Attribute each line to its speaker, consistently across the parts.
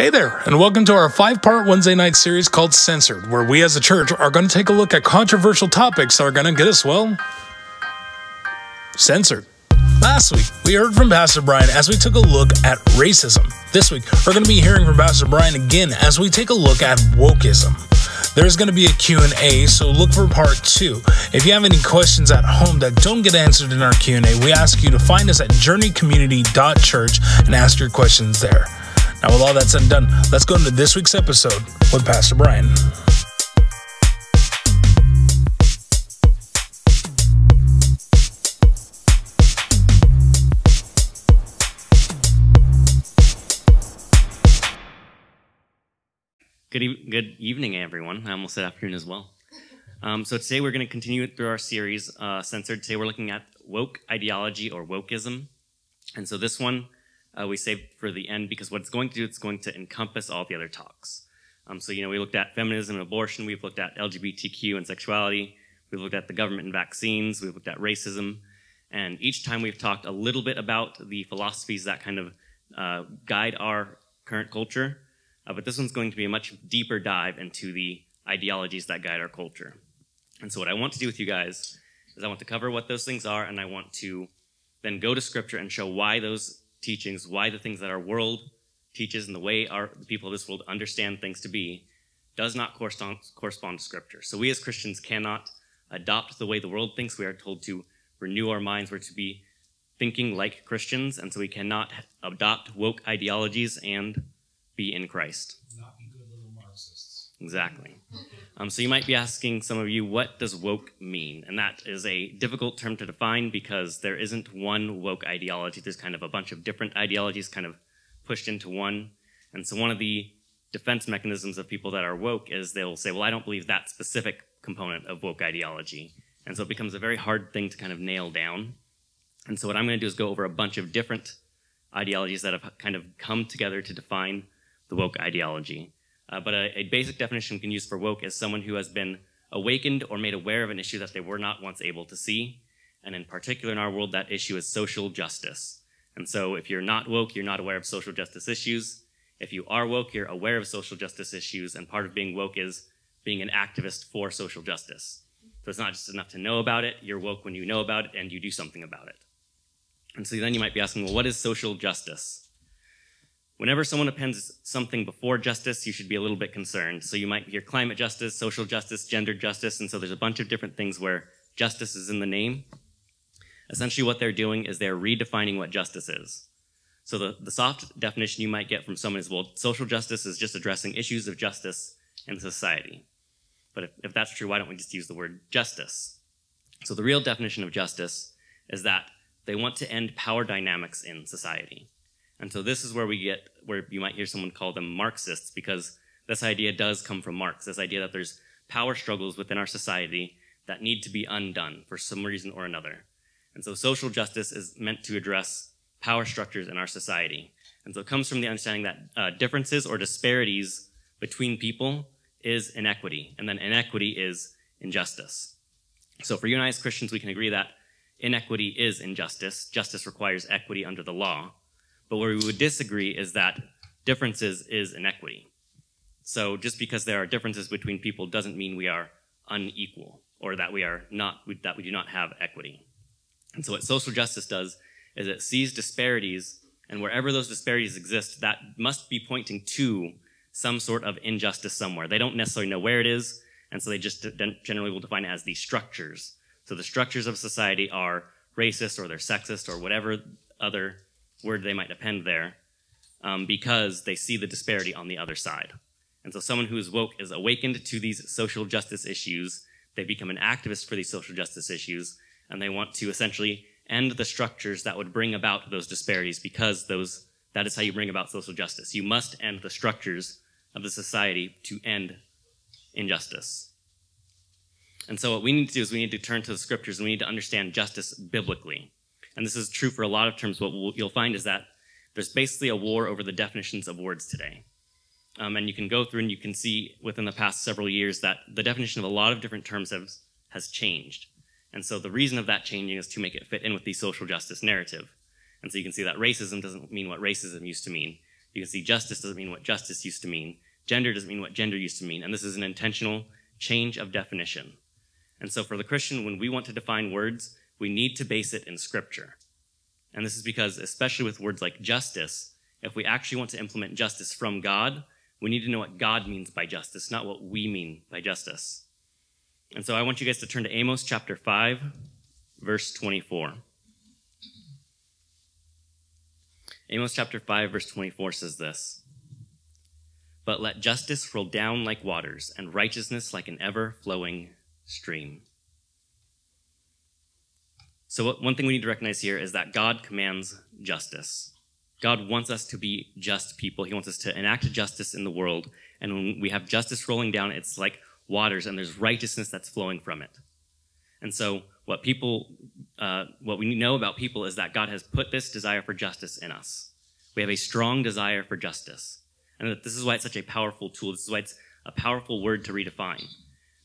Speaker 1: Hey there, and welcome to our five part Wednesday night series called Censored, where we as a church are going to take a look at controversial topics that are going to get us, well, censored. Last week, we heard from Pastor Brian as we took a look at racism. This week, we're going to be hearing from Pastor Brian again as we take a look at wokeism. There's going to be a Q&A, so look for part 2. If you have any questions at home that don't get answered in our Q&A, we ask you to find us at journeycommunity.church and ask your questions there. Now, with all that said and done, let's go into this week's episode with Pastor Brian.
Speaker 2: Good, e- good evening, everyone. I almost said afternoon as well. Um, so today we're going to continue through our series, uh, Censored. Today we're looking at woke ideology or wokeism. And so this one uh, we saved for the end because what it's going to do, it's going to encompass all the other talks. Um, so, you know, we looked at feminism and abortion, we've looked at LGBTQ and sexuality, we've looked at the government and vaccines, we've looked at racism, and each time we've talked a little bit about the philosophies that kind of uh, guide our current culture. Uh, but this one's going to be a much deeper dive into the ideologies that guide our culture. And so, what I want to do with you guys is I want to cover what those things are, and I want to then go to scripture and show why those teachings, why the things that our world teaches and the way our the people of this world understand things to be does not correspond, correspond to scripture. So we as Christians cannot adopt the way the world thinks. We are told to renew our minds. We're to be thinking like Christians, and so we cannot adopt woke ideologies and be in Christ.
Speaker 3: Not be good little Marxists.
Speaker 2: Exactly. Um, so you might be asking some of you, what does woke mean? And that is a difficult term to define because there isn't one woke ideology. There's kind of a bunch of different ideologies kind of pushed into one. And so one of the defense mechanisms of people that are woke is they'll say, well, I don't believe that specific component of woke ideology. And so it becomes a very hard thing to kind of nail down. And so what I'm going to do is go over a bunch of different ideologies that have kind of come together to define the woke ideology. Uh, but a, a, basic definition we can use for woke is someone who has been awakened or made aware of an issue that they were not once able to see. And in particular, in our world, that issue is social justice. And so if you're not woke, you're not aware of social justice issues. If you are woke, you're aware of social justice issues. And part of being woke is being an activist for social justice. So it's not just enough to know about it. You're woke when you know about it and you do something about it. And so then you might be asking, well, what is social justice? Whenever someone appends something before justice, you should be a little bit concerned. So you might hear climate justice, social justice, gender justice, and so there's a bunch of different things where justice is in the name. Essentially, what they're doing is they're redefining what justice is. So the, the soft definition you might get from someone is, well, social justice is just addressing issues of justice in society. But if, if that's true, why don't we just use the word justice? So the real definition of justice is that they want to end power dynamics in society. And so this is where we get where you might hear someone call them Marxists because this idea does come from Marx. This idea that there's power struggles within our society that need to be undone for some reason or another. And so social justice is meant to address power structures in our society. And so it comes from the understanding that uh, differences or disparities between people is inequity, and then inequity is injustice. So for you and I as Christians, we can agree that inequity is injustice. Justice requires equity under the law. But where we would disagree is that differences is inequity. So just because there are differences between people doesn't mean we are unequal or that we are not that we do not have equity. And so what social justice does is it sees disparities and wherever those disparities exist, that must be pointing to some sort of injustice somewhere. They don't necessarily know where it is, and so they just generally will define it as the structures. So the structures of society are racist or they're sexist or whatever other word they might depend there um, because they see the disparity on the other side. And so someone who is woke is awakened to these social justice issues. They become an activist for these social justice issues, and they want to essentially end the structures that would bring about those disparities because those that is how you bring about social justice. You must end the structures of the society to end injustice. And so what we need to do is we need to turn to the scriptures and we need to understand justice biblically and this is true for a lot of terms, what you'll find is that there's basically a war over the definitions of words today. Um, and you can go through and you can see within the past several years that the definition of a lot of different terms has, has changed. And so the reason of that changing is to make it fit in with the social justice narrative. And so you can see that racism doesn't mean what racism used to mean. You can see, justice doesn't mean what justice used to mean. Gender doesn't mean what gender used to mean. And this is an intentional change of definition. And so for the Christian, when we want to define words, we need to base it in scripture. And this is because, especially with words like justice, if we actually want to implement justice from God, we need to know what God means by justice, not what we mean by justice. And so I want you guys to turn to Amos chapter 5, verse 24. Amos chapter 5, verse 24 says this But let justice roll down like waters, and righteousness like an ever flowing stream. So, what, one thing we need to recognize here is that God commands justice. God wants us to be just people. He wants us to enact justice in the world. And when we have justice rolling down, it's like waters, and there's righteousness that's flowing from it. And so, what people, uh, what we know about people is that God has put this desire for justice in us. We have a strong desire for justice, and this is why it's such a powerful tool. This is why it's a powerful word to redefine,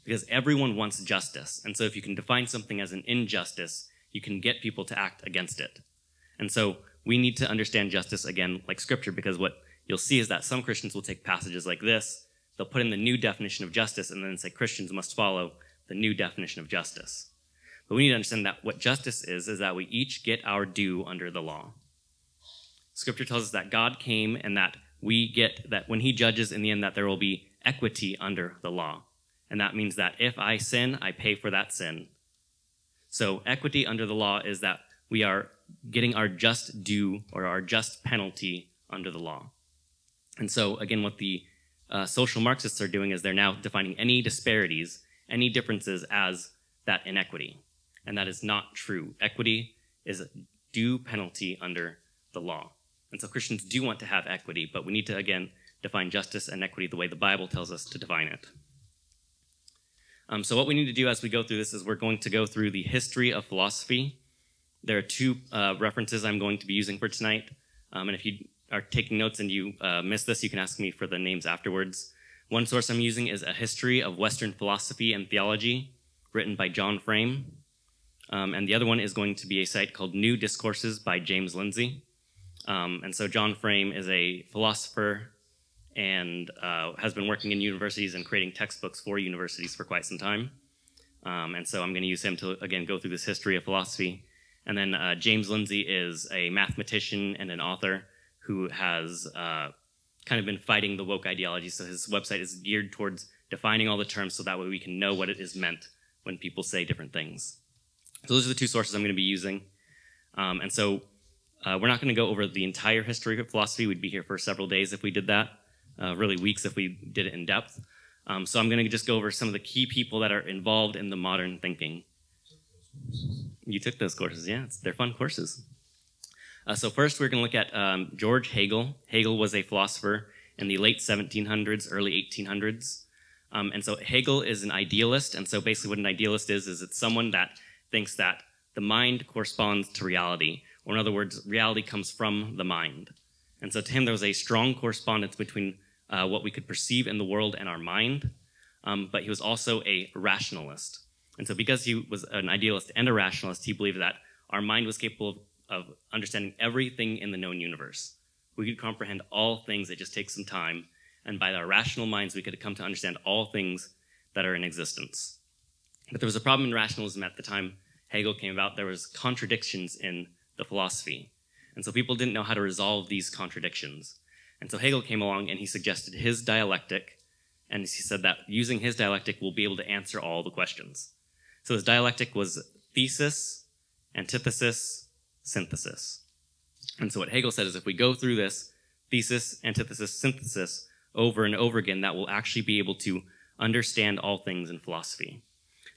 Speaker 2: because everyone wants justice. And so, if you can define something as an injustice, you can get people to act against it. And so, we need to understand justice again, like Scripture, because what you'll see is that some Christians will take passages like this, they'll put in the new definition of justice, and then say Christians must follow the new definition of justice. But we need to understand that what justice is, is that we each get our due under the law. Scripture tells us that God came and that we get that when he judges in the end that there will be equity under the law. And that means that if I sin, I pay for that sin. So equity under the law is that we are getting our just due or our just penalty under the law. And so again, what the uh, social Marxists are doing is they're now defining any disparities, any differences as that inequity and that is not true. Equity is a due penalty under the law. And so Christians do want to have equity, but we need to, again, define justice and equity the way the Bible tells us to define it. Um, so, what we need to do as we go through this is we're going to go through the history of philosophy. There are two uh, references I'm going to be using for tonight. Um, and if you are taking notes and you uh, miss this, you can ask me for the names afterwards. One source I'm using is A History of Western Philosophy and Theology, written by John Frame. Um, and the other one is going to be a site called New Discourses by James Lindsay. Um, and so John Frame is a philosopher and uh, has been working in universities and creating textbooks for universities for quite some time. Um, and so I'm going to use him to, again, go through this history of philosophy. And then uh, James Lindsay is a mathematician and an author who has uh, kind of been fighting the woke ideology. So his website is geared towards defining all the terms so that way we can know what it is meant when people say different things. So those are the two sources I'm going to be using. Um, and so uh, we're not going to go over the entire history of philosophy. We'd be here for several days if we did that, uh, really weeks if we did it in depth. Um, so I'm going to just go over some of the key people that are involved in the modern thinking. You took those courses, yeah. they're fun courses. Uh, so first, we're going to look at um, George Hegel. Hegel was a philosopher in the late 1700s, early 1800s. Um, and so Hegel is an idealist. And so basically what an idealist is, is it's someone that thinks that the mind corresponds to reality, or in other words, reality comes from the mind. And so to him, there was a strong correspondence between uh, what we could perceive in the world and our mind, um, but he was also a rationalist. And so because he was an idealist and a rationalist, he believed that our mind was capable of, of understanding everything in the known universe. We could comprehend all things, it just takes some time. And by our rational minds, we could come to understand all things that are in existence. But there was a problem in rationalism at the time Hegel came about. There was contradictions in the philosophy. And so people didn't know how to resolve these contradictions. And so Hegel came along and he suggested his dialectic, and he said that using his dialectic, we'll be able to answer all the questions. So his dialectic was thesis, antithesis, synthesis. And so what Hegel said is if we go through this thesis, antithesis, synthesis over and over again, that will actually be able to understand all things in philosophy.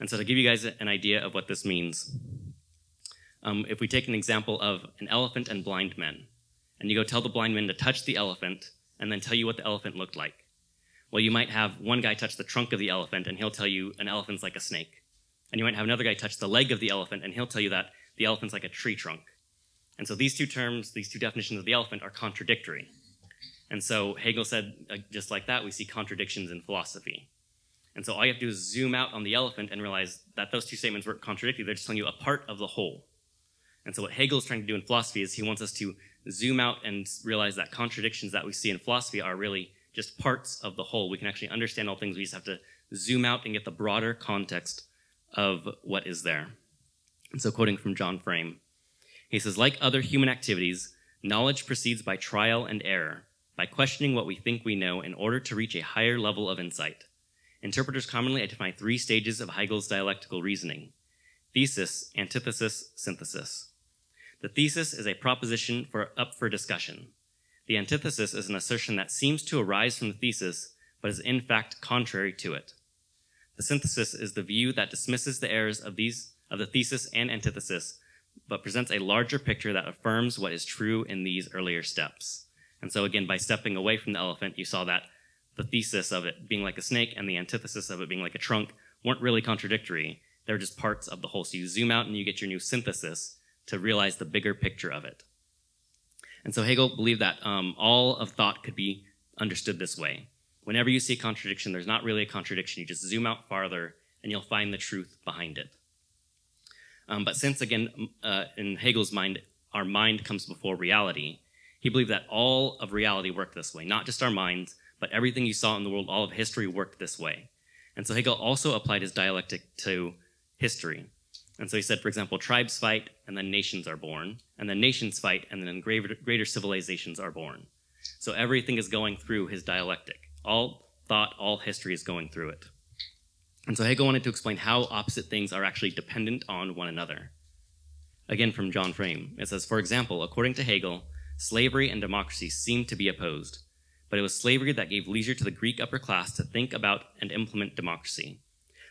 Speaker 2: And so to give you guys an idea of what this means, um, if we take an example of an elephant and blind men, and you go tell the blind men to touch the elephant and then tell you what the elephant looked like. Well, you might have one guy touch the trunk of the elephant and he'll tell you an elephant's like a snake. And you might have another guy touch the leg of the elephant and he'll tell you that the elephant's like a tree trunk. And so these two terms, these two definitions of the elephant are contradictory. And so Hegel said, uh, just like that, we see contradictions in philosophy. And so all you have to do is zoom out on the elephant and realize that those two statements weren't contradictory. They're just telling you a part of the whole. And so what Hegel is trying to do in philosophy is he wants us to zoom out and realize that contradictions that we see in philosophy are really just parts of the whole. We can actually understand all things. We just have to zoom out and get the broader context of what is there. And so, quoting from John Frame, he says, like other human activities, knowledge proceeds by trial and error, by questioning what we think we know in order to reach a higher level of insight. Interpreters commonly identify three stages of Hegel's dialectical reasoning thesis, antithesis, synthesis. The thesis is a proposition for, up for discussion. The antithesis is an assertion that seems to arise from the thesis, but is in fact contrary to it. The synthesis is the view that dismisses the errors of these of the thesis and antithesis, but presents a larger picture that affirms what is true in these earlier steps. And so again, by stepping away from the elephant, you saw that the thesis of it being like a snake and the antithesis of it being like a trunk weren't really contradictory. They're just parts of the whole. So you zoom out and you get your new synthesis to realize the bigger picture of it. And so Hegel believed that um, all of thought could be understood this way. Whenever you see a contradiction, there's not really a contradiction. You just zoom out farther and you'll find the truth behind it. Um, but since, again, uh, in Hegel's mind, our mind comes before reality, he believed that all of reality worked this way, not just our minds, but everything you saw in the world, all of history worked this way. And so Hegel also applied his dialectic to history. And so he said, for example, tribes fight and then nations are born, and then nations fight and then greater, greater civilizations are born. So everything is going through his dialectic. All thought, all history is going through it. And so Hegel wanted to explain how opposite things are actually dependent on one another. Again, from John Frame, it says, for example, according to Hegel, slavery and democracy seem to be opposed, but it was slavery that gave leisure to the Greek upper class to think about and implement democracy.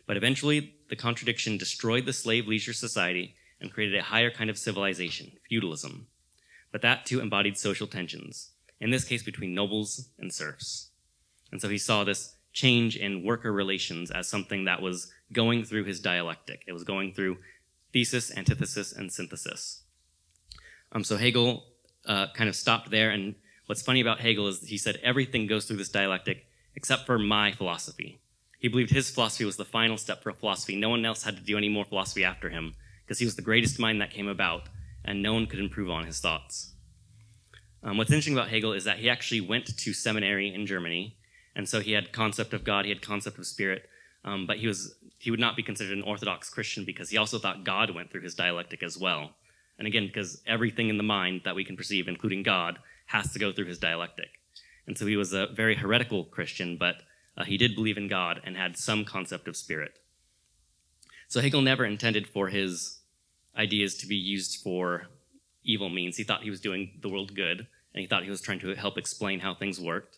Speaker 2: But eventually, the contradiction destroyed the slave leisure society and created a higher kind of civilization, feudalism. But that too embodied social tensions, in this case between nobles and serfs. And so he saw this change in worker relations as something that was going through his dialectic. It was going through thesis, antithesis, and synthesis. Um, so Hegel uh, kind of stopped there, and what's funny about Hegel is he said everything goes through this dialectic except for my philosophy. He believed his philosophy was the final step for philosophy. No one else had to do any more philosophy after him because he was the greatest mind that came about, and no one could improve on his thoughts. Um, what's interesting about Hegel is that he actually went to seminary in Germany and so he had concept of God, he had concept of spirit, um, but he was he would not be considered an orthodox Christian because he also thought God went through his dialectic as well. And again, because everything in the mind that we can perceive, including God, has to go through his dialectic. And so he was a very heretical Christian, but uh, he did believe in God and had some concept of spirit. So Hegel never intended for his ideas to be used for evil means. He thought he was doing the world good, and he thought he was trying to help explain how things worked.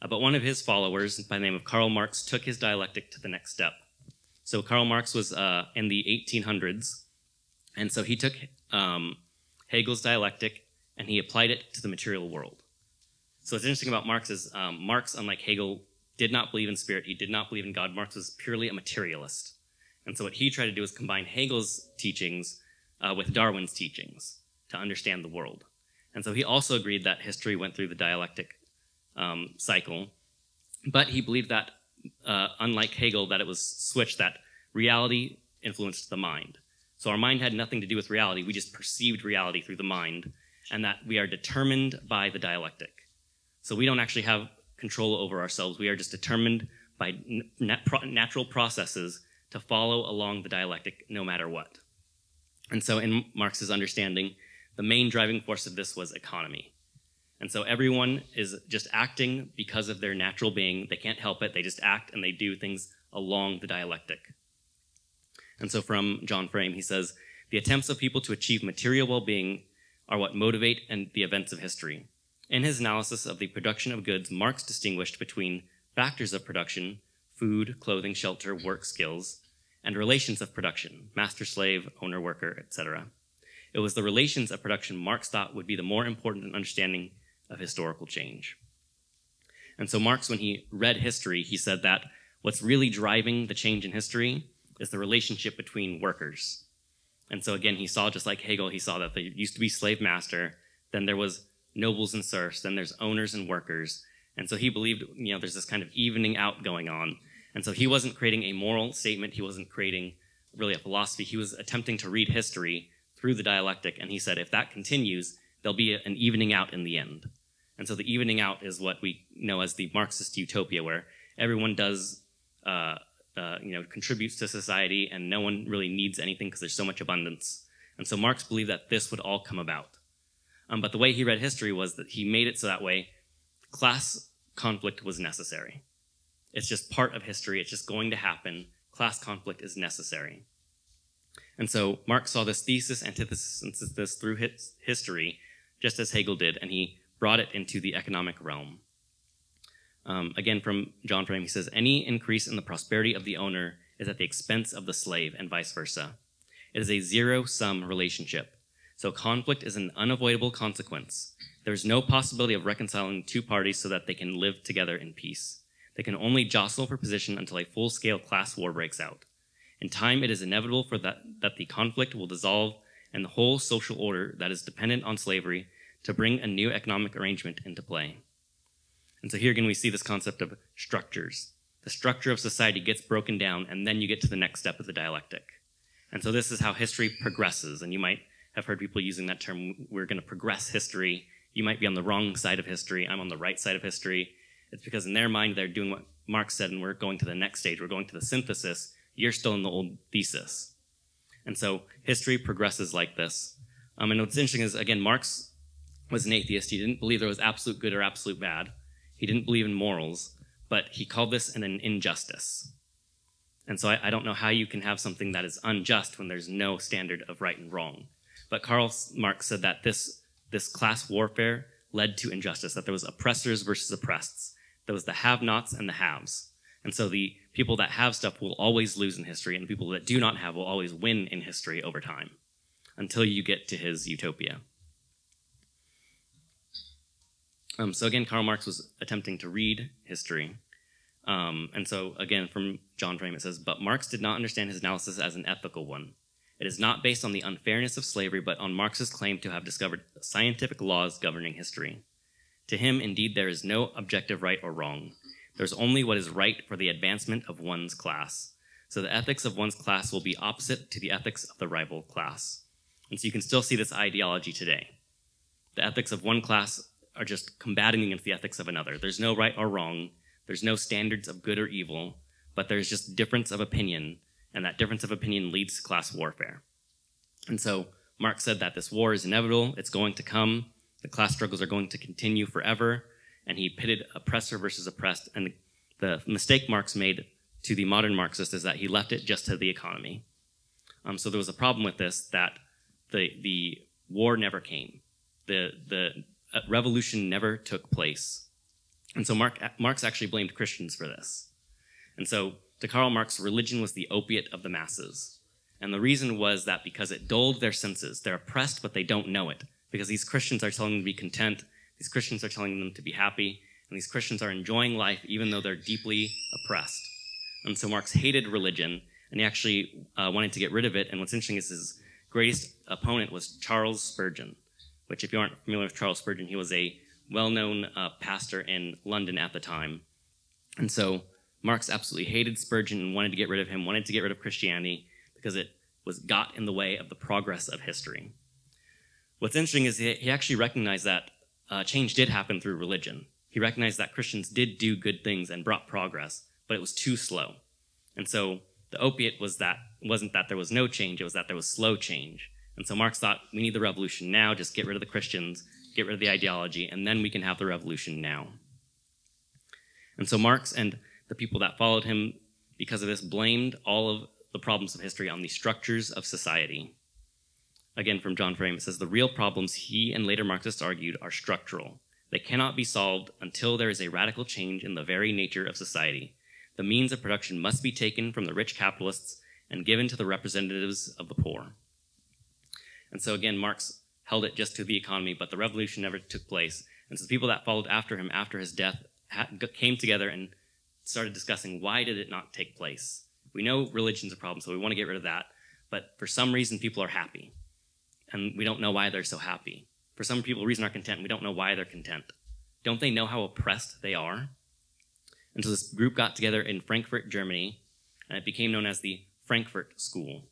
Speaker 2: Uh, but one of his followers, by the name of Karl Marx, took his dialectic to the next step. So Karl Marx was uh, in the 1800s, and so he took um, Hegel's dialectic and he applied it to the material world. So what's interesting about Marx is um, Marx, unlike Hegel, did not believe in spirit. He did not believe in God. Marx was purely a materialist. And so what he tried to do is combine Hegel's teachings uh, with Darwin's teachings to understand the world. And so he also agreed that history went through the dialectic um, cycle. But he believed that, uh, unlike Hegel, that it was switched, that reality influenced the mind. So our mind had nothing to do with reality. We just perceived reality through the mind, and that we are determined by the dialectic. So we don't actually have control over ourselves. We are just determined by nat natural processes to follow along the dialectic no matter what. And so in Marx's understanding, the main driving force of this was economy. And so everyone is just acting because of their natural being. They can't help it. They just act and they do things along the dialectic. And so from John Frame, he says, the attempts of people to achieve material well-being are what motivate and the events of history. In his analysis of the production of goods, Marx distinguished between factors of production, food, clothing, shelter, work skills, and relations of production, master slave, owner worker, etc. It was the relations of production Marx thought would be the more important in understanding of historical change. And so Marx, when he read history, he said that what's really driving the change in history is the relationship between workers. And so again, he saw, just like Hegel, he saw that there used to be slave master, then there was nobles and serfs, then there's owners and workers. And so he believed, you know, there's this kind of evening out going on. And so he wasn't creating a moral statement. He wasn't creating really a philosophy. He was attempting to read history through the dialectic. And he said, if that continues, there'll be an evening out in the end. And so the evening out is what we know as the Marxist utopia, where everyone does, uh, uh, you know, contributes to society, and no one really needs anything because there's so much abundance. And so Marx believed that this would all come about. Um, but the way he read history was that he made it so that way class conflict was necessary. It's just part of history. It's just going to happen. Class conflict is necessary. And so Marx saw this thesis, antithesis, and synthesis through history, just as Hegel did, and he brought it into the economic realm. Um, again, from John Frame, he says, Any increase in the prosperity of the owner is at the expense of the slave, and vice versa. It is a zero sum relationship. So conflict is an unavoidable consequence. There is no possibility of reconciling two parties so that they can live together in peace. They can only jostle for position until a full scale class war breaks out. In time, it is inevitable for that, that the conflict will dissolve and the whole social order that is dependent on slavery to bring a new economic arrangement into play. And so here again, we see this concept of structures. The structure of society gets broken down, and then you get to the next step of the dialectic. And so this is how history progresses. And you might have heard people using that term, we're going to progress history. You might be on the wrong side of history. I'm on the right side of history. It's because in their mind, they're doing what Marx said, and we're going to the next stage. We're going to the synthesis. You're still in the old thesis. And so history progresses like this. Um, and what's interesting is, again, Marx was an atheist. He didn't believe there was absolute good or absolute bad. He didn't believe in morals, but he called this an, an injustice. And so I, I, don't know how you can have something that is unjust when there's no standard of right and wrong. But Karl Marx said that this, this class warfare led to injustice, that there was oppressors versus oppressed. There was the have-nots and the haves. And so the people that have stuff will always lose in history, and the people that do not have will always win in history over time until you get to his utopia. Um, so again, Karl Marx was attempting to read history. Um, and so again, from John Frame, it says, but Marx did not understand his analysis as an ethical one. It is not based on the unfairness of slavery, but on Marx's claim to have discovered scientific laws governing history. To him, indeed, there is no objective right or wrong. There's only what is right for the advancement of one's class. So the ethics of one's class will be opposite to the ethics of the rival class. And so you can still see this ideology today. The ethics of one class are just combating against the ethics of another. There's no right or wrong. There's no standards of good or evil, but there's just difference of opinion, and that difference of opinion leads to class warfare. And so Marx said that this war is inevitable, it's going to come, the class struggles are going to continue forever, and he pitted oppressor versus oppressed. And the, mistake Marx made to the modern Marxist is that he left it just to the economy. Um, so there was a problem with this that the the war never came. The the uh, revolution never took place. And so Mark, Marx actually blamed Christians for this. And so to Karl Marx, religion was the opiate of the masses. And the reason was that because it dulled their senses. They're oppressed, but they don't know it. Because these Christians are telling them to be content, these Christians are telling them to be happy, and these Christians are enjoying life even though they're deeply oppressed. And so Marx hated religion, and he actually uh, wanted to get rid of it. And what's interesting is his greatest opponent was Charles Spurgeon which, if you aren't familiar with Charles Spurgeon, he was a well known uh, pastor in London at the time. And so Marx absolutely hated Spurgeon and wanted to get rid of him, wanted to get rid of Christianity because it was got in the way of the progress of history. What's interesting is he actually recognized that uh, change did happen through religion. He recognized that Christians did do good things and brought progress, but it was too slow. And so the opiate was that wasn't that there was no change, it was that there was slow change. And so Marx thought, we need the revolution now, just get rid of the Christians, get rid of the ideology, and then we can have the revolution now. And so Marx and the people that followed him, because of this, blamed all of the problems of history on the structures of society. Again, from John Frame, it says the real problems he and later Marxists argued are structural. They cannot be solved until there is a radical change in the very nature of society. The means of production must be taken from the rich capitalists and given to the representatives of the poor. And so again, Marx held it just to the economy, but the revolution never took place. And so the people that followed after him after his death came together and started discussing why did it not take place? We know religion's a problem, so we want to get rid of that. But for some reason, people are happy. And we don't know why they're so happy. For some people, reason are content. We don't know why they're content. Don't they know how oppressed they are? And so this group got together in Frankfurt, Germany, and it became known as the Frankfurt School.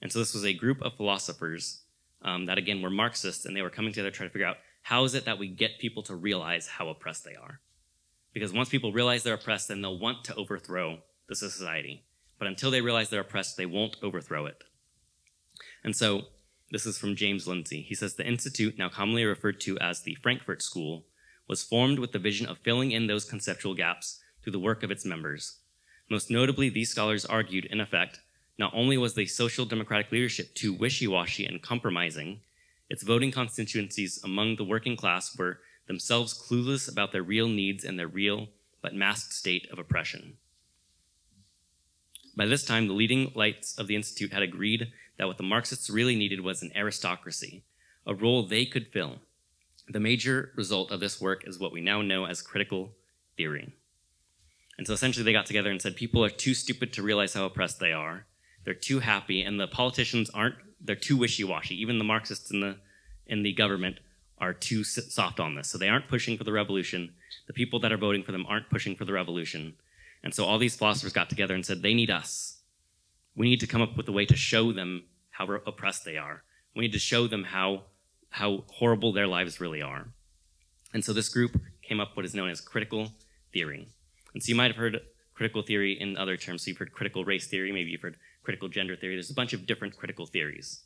Speaker 2: And so this was a group of philosophers um, that again were Marxists, and they were coming together trying to figure out how is it that we get people to realize how oppressed they are. Because once people realize they're oppressed, then they'll want to overthrow the society. But until they realize they're oppressed, they won't overthrow it. And so this is from James Lindsay. He says the institute, now commonly referred to as the Frankfurt School, was formed with the vision of filling in those conceptual gaps through the work of its members. Most notably, these scholars argued, in effect, not only was the social democratic leadership too wishy-washy and compromising, its voting constituencies among the working class were themselves clueless about their real needs and their real but masked state of oppression. By this time, the leading lights of the Institute had agreed that what the Marxists really needed was an aristocracy, a role they could fill. The major result of this work is what we now know as critical theory. And so essentially they got together and said people are too stupid to realize how oppressed they are. They're too happy, and the politicians aren't, they're too wishy-washy. Even the Marxists in the, in the government are too soft on this. So they aren't pushing for the revolution. The people that are voting for them aren't pushing for the revolution. And so all these philosophers got together and said, they need us. We need to come up with a way to show them how oppressed they are. We need to show them how, how horrible their lives really are. And so this group came up with what is known as critical theory. And so you might have heard critical theory in other terms. So you've heard critical race theory, maybe you've heard critical gender theory. There's a bunch of different critical theories.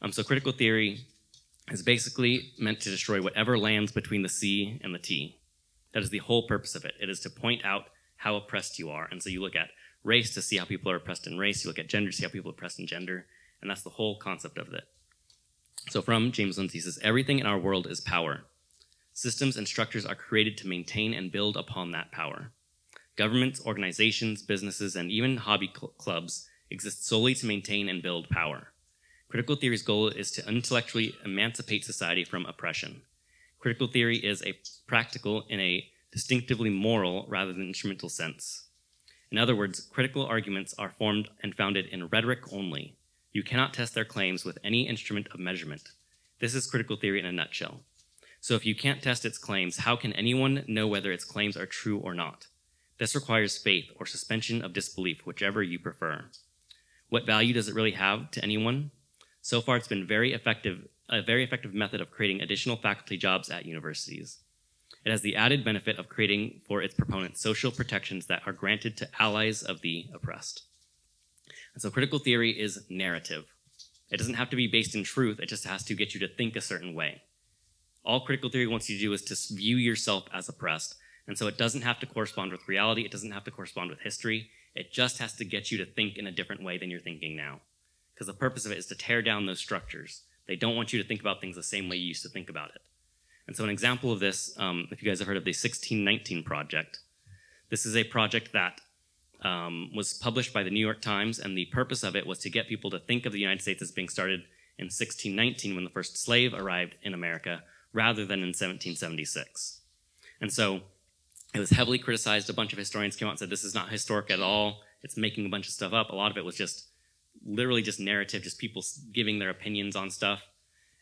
Speaker 2: Um, so critical theory is basically meant to destroy whatever lands between the C and the T. That is the whole purpose of it. It is to point out how oppressed you are. And so you look at race to see how people are oppressed in race. You look at gender to see how people are oppressed in gender. And that's the whole concept of it. So from James Lindsay says, everything in our world is power. Systems and structures are created to maintain and build upon that power. Governments, organizations, businesses, and even hobby cl clubs exist solely to maintain and build power. Critical theory's goal is to intellectually emancipate society from oppression. Critical theory is a practical in a distinctively moral rather than instrumental sense. In other words, critical arguments are formed and founded in rhetoric only. You cannot test their claims with any instrument of measurement. This is critical theory in a nutshell. So if you can't test its claims, how can anyone know whether its claims are true or not? This requires faith or suspension of disbelief, whichever you prefer. What value does it really have to anyone? So far, it's been very effective, a very effective method of creating additional faculty jobs at universities. It has the added benefit of creating for its proponents social protections that are granted to allies of the oppressed. And so critical theory is narrative. It doesn't have to be based in truth, it just has to get you to think a certain way. All critical theory wants you to do is to view yourself as oppressed. And so it doesn't have to correspond with reality, it doesn't have to correspond with history, it just has to get you to think in a different way than you're thinking now because the purpose of it is to tear down those structures. They don't want you to think about things the same way you used to think about it. And so an example of this, um, if you guys have heard of the 1619 Project, this is a project that um, was published by the New York Times, and the purpose of it was to get people to think of the United States as being started in 1619 when the first slave arrived in America, rather than in 1776. And so it was heavily criticized. A bunch of historians came out and said this is not historic at all. It's making a bunch of stuff up. A lot of it was just literally just narrative, just people giving their opinions on stuff.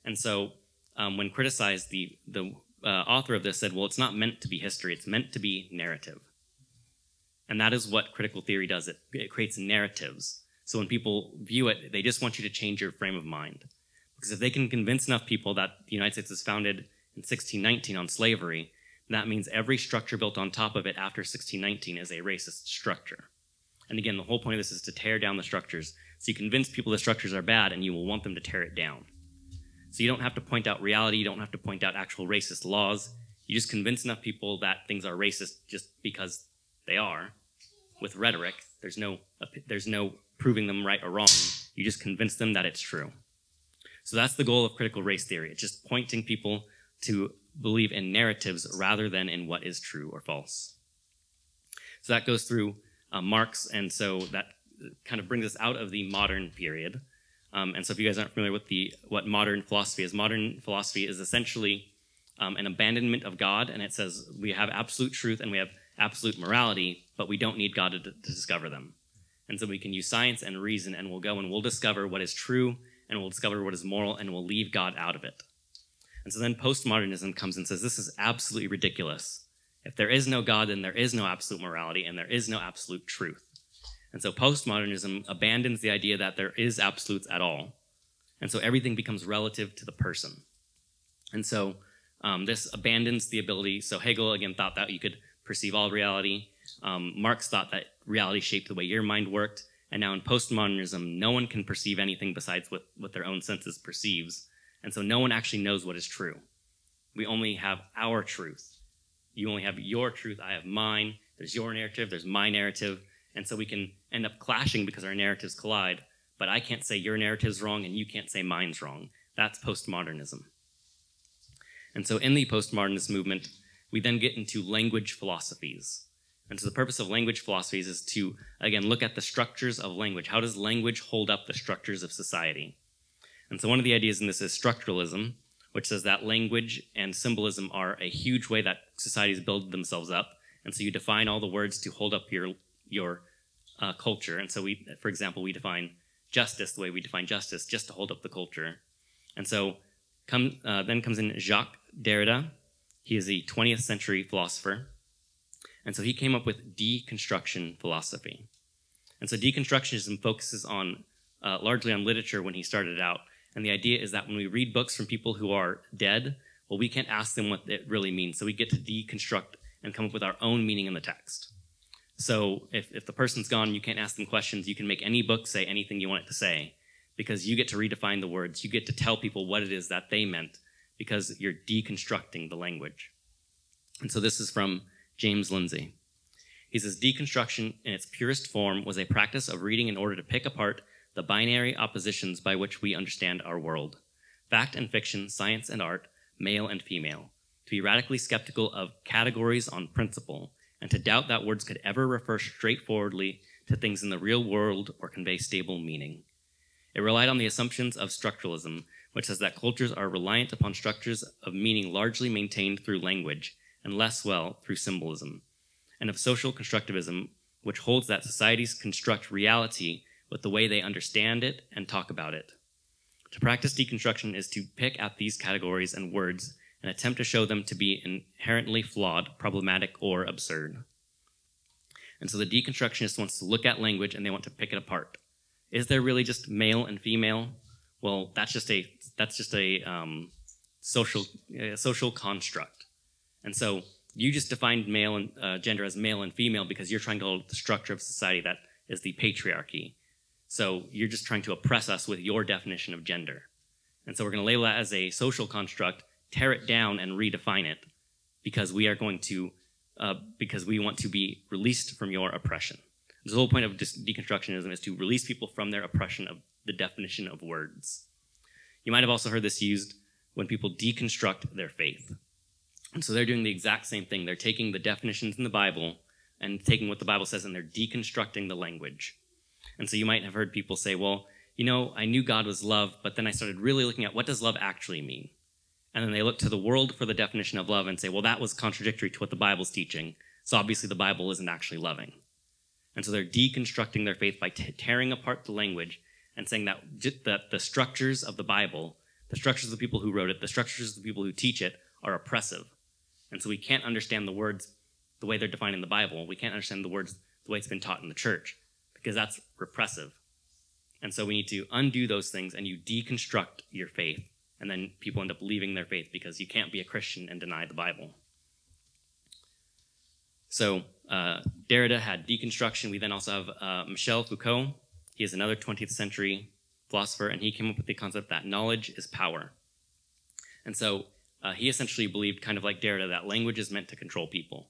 Speaker 2: And so um, when criticized, the, the uh, author of this said, well, it's not meant to be history, it's meant to be narrative. And that is what critical theory does. It, it creates narratives. So when people view it, they just want you to change your frame of mind. Because if they can convince enough people that the United States was founded in 1619 on slavery, that means every structure built on top of it after 1619 is a racist structure. And again, the whole point of this is to tear down the structures so you convince people the structures are bad and you will want them to tear it down. So you don't have to point out reality, you don't have to point out actual racist laws. You just convince enough people that things are racist just because they are. With rhetoric, there's no, there's no proving them right or wrong. You just convince them that it's true. So that's the goal of critical race theory. It's just pointing people to believe in narratives rather than in what is true or false. So that goes through uh, Marx, and so that kind of brings us out of the modern period. Um, and so if you guys aren't familiar with the what modern philosophy is, modern philosophy is essentially um, an abandonment of God, and it says we have absolute truth and we have absolute morality, but we don't need God to, to discover them. And so we can use science and reason, and we'll go and we'll discover what is true, and we'll discover what is moral, and we'll leave God out of it. And so then postmodernism comes and says this is absolutely ridiculous. If there is no God, then there is no absolute morality, and there is no absolute truth. And so postmodernism abandons the idea that there is absolutes at all. And so everything becomes relative to the person. And so um, this abandons the ability. So Hegel again thought that you could perceive all reality. Um, Marx thought that reality shaped the way your mind worked. And now in postmodernism, no one can perceive anything besides what, what their own senses perceives. And so no one actually knows what is true. We only have our truth. You only have your truth. I have mine. There's your narrative. There's my narrative. And so we can end up clashing because our narratives collide. But I can't say your narrative's wrong and you can't say mine's wrong. That's postmodernism. And so in the postmodernist movement, we then get into language philosophies. And so the purpose of language philosophies is to, again, look at the structures of language. How does language hold up the structures of society? And so one of the ideas in this is structuralism, which says that language and symbolism are a huge way that societies build themselves up. And so you define all the words to hold up your, your uh, culture. And so we, for example, we define justice the way we define justice, just to hold up the culture. And so come, uh, then comes in Jacques Derrida. He is a 20th century philosopher. And so he came up with deconstruction philosophy. And so deconstructionism focuses on uh, largely on literature when he started out. And the idea is that when we read books from people who are dead, well, we can't ask them what it really means. So we get to deconstruct and come up with our own meaning in the text. So if, if the person's gone, you can't ask them questions. You can make any book say anything you want it to say because you get to redefine the words. You get to tell people what it is that they meant because you're deconstructing the language. And so this is from James Lindsay. He says deconstruction in its purest form was a practice of reading in order to pick apart the binary oppositions by which we understand our world. Fact and fiction, science and art, male and female. To be radically skeptical of categories on principle, and to doubt that words could ever refer straightforwardly to things in the real world or convey stable meaning. It relied on the assumptions of structuralism, which says that cultures are reliant upon structures of meaning largely maintained through language, and less well through symbolism, and of social constructivism, which holds that societies construct reality with the way they understand it and talk about it. To practice deconstruction is to pick at these categories and words and attempt to show them to be inherently flawed, problematic, or absurd. And so the deconstructionist wants to look at language and they want to pick it apart. Is there really just male and female? Well, that's just a that's just a um, social uh, social construct, and so you just defined male and uh, gender as male and female because you're trying to hold the structure of society that is the patriarchy. So you're just trying to oppress us with your definition of gender, and so we're going to label that as a social construct, tear it down, and redefine it because we are going to uh, because we want to be released from your oppression. The whole point of deconstructionism is to release people from their oppression of the definition of words. You might have also heard this used when people deconstruct their faith. And so they're doing the exact same thing. They're taking the definitions in the Bible and taking what the Bible says and they're deconstructing the language. And so you might have heard people say, well, you know, I knew God was love, but then I started really looking at what does love actually mean? And then they look to the world for the definition of love and say, well, that was contradictory to what the Bible's teaching. So obviously the Bible isn't actually loving. And so they're deconstructing their faith by tearing apart the language and saying that, that the structures of the Bible, the structures of the people who wrote it, the structures of the people who teach it are oppressive. And so we can't understand the words the way they're defined in the Bible. We can't understand the words the way it's been taught in the church because that's repressive. And so we need to undo those things and you deconstruct your faith. And then people end up leaving their faith because you can't be a Christian and deny the Bible. So uh, Derrida had deconstruction. We then also have uh, Michel Foucault. He is another 20th century philosopher, and he came up with the concept that knowledge is power. And so uh, he essentially believed, kind of like Derrida, that language is meant to control people.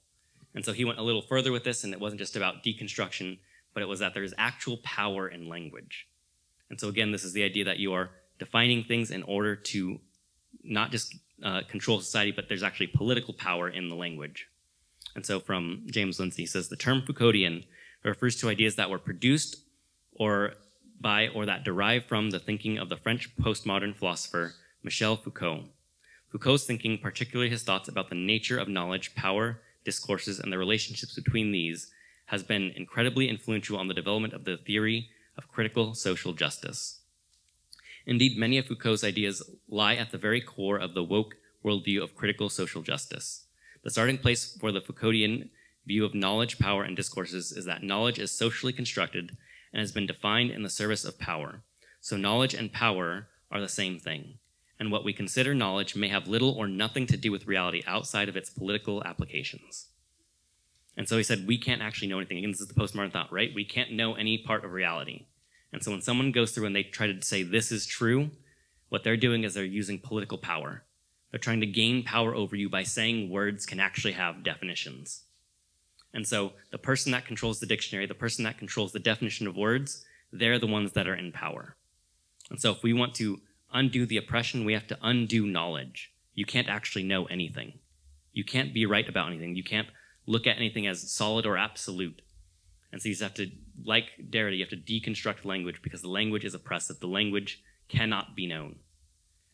Speaker 2: And so he went a little further with this, and it wasn't just about deconstruction, but it was that there is actual power in language. And so again, this is the idea that you are defining things in order to not just uh, control society, but there's actually political power in the language. And so from James Lindsay, says the term Foucauldian refers to ideas that were produced or by or that derive from the thinking of the French postmodern philosopher Michel Foucault. Foucault's thinking, particularly his thoughts about the nature of knowledge, power, discourses, and the relationships between these, has been incredibly influential on the development of the theory of critical social justice. Indeed, many of Foucault's ideas lie at the very core of the woke worldview of critical social justice. The starting place for the Foucauldian view of knowledge, power, and discourses is that knowledge is socially constructed and has been defined in the service of power. So knowledge and power are the same thing, and what we consider knowledge may have little or nothing to do with reality outside of its political applications. And so he said, we can't actually know anything. Again, this is the postmodern thought, right? We can't know any part of reality. And so when someone goes through and they try to say this is true, what they're doing is they're using political power. They're trying to gain power over you by saying words can actually have definitions. And so the person that controls the dictionary, the person that controls the definition of words, they're the ones that are in power. And so if we want to undo the oppression, we have to undo knowledge. You can't actually know anything. You can't be right about anything. You can't look at anything as solid or absolute. And so you have to, like Derrida, you have to deconstruct language because the language is oppressive. The language cannot be known.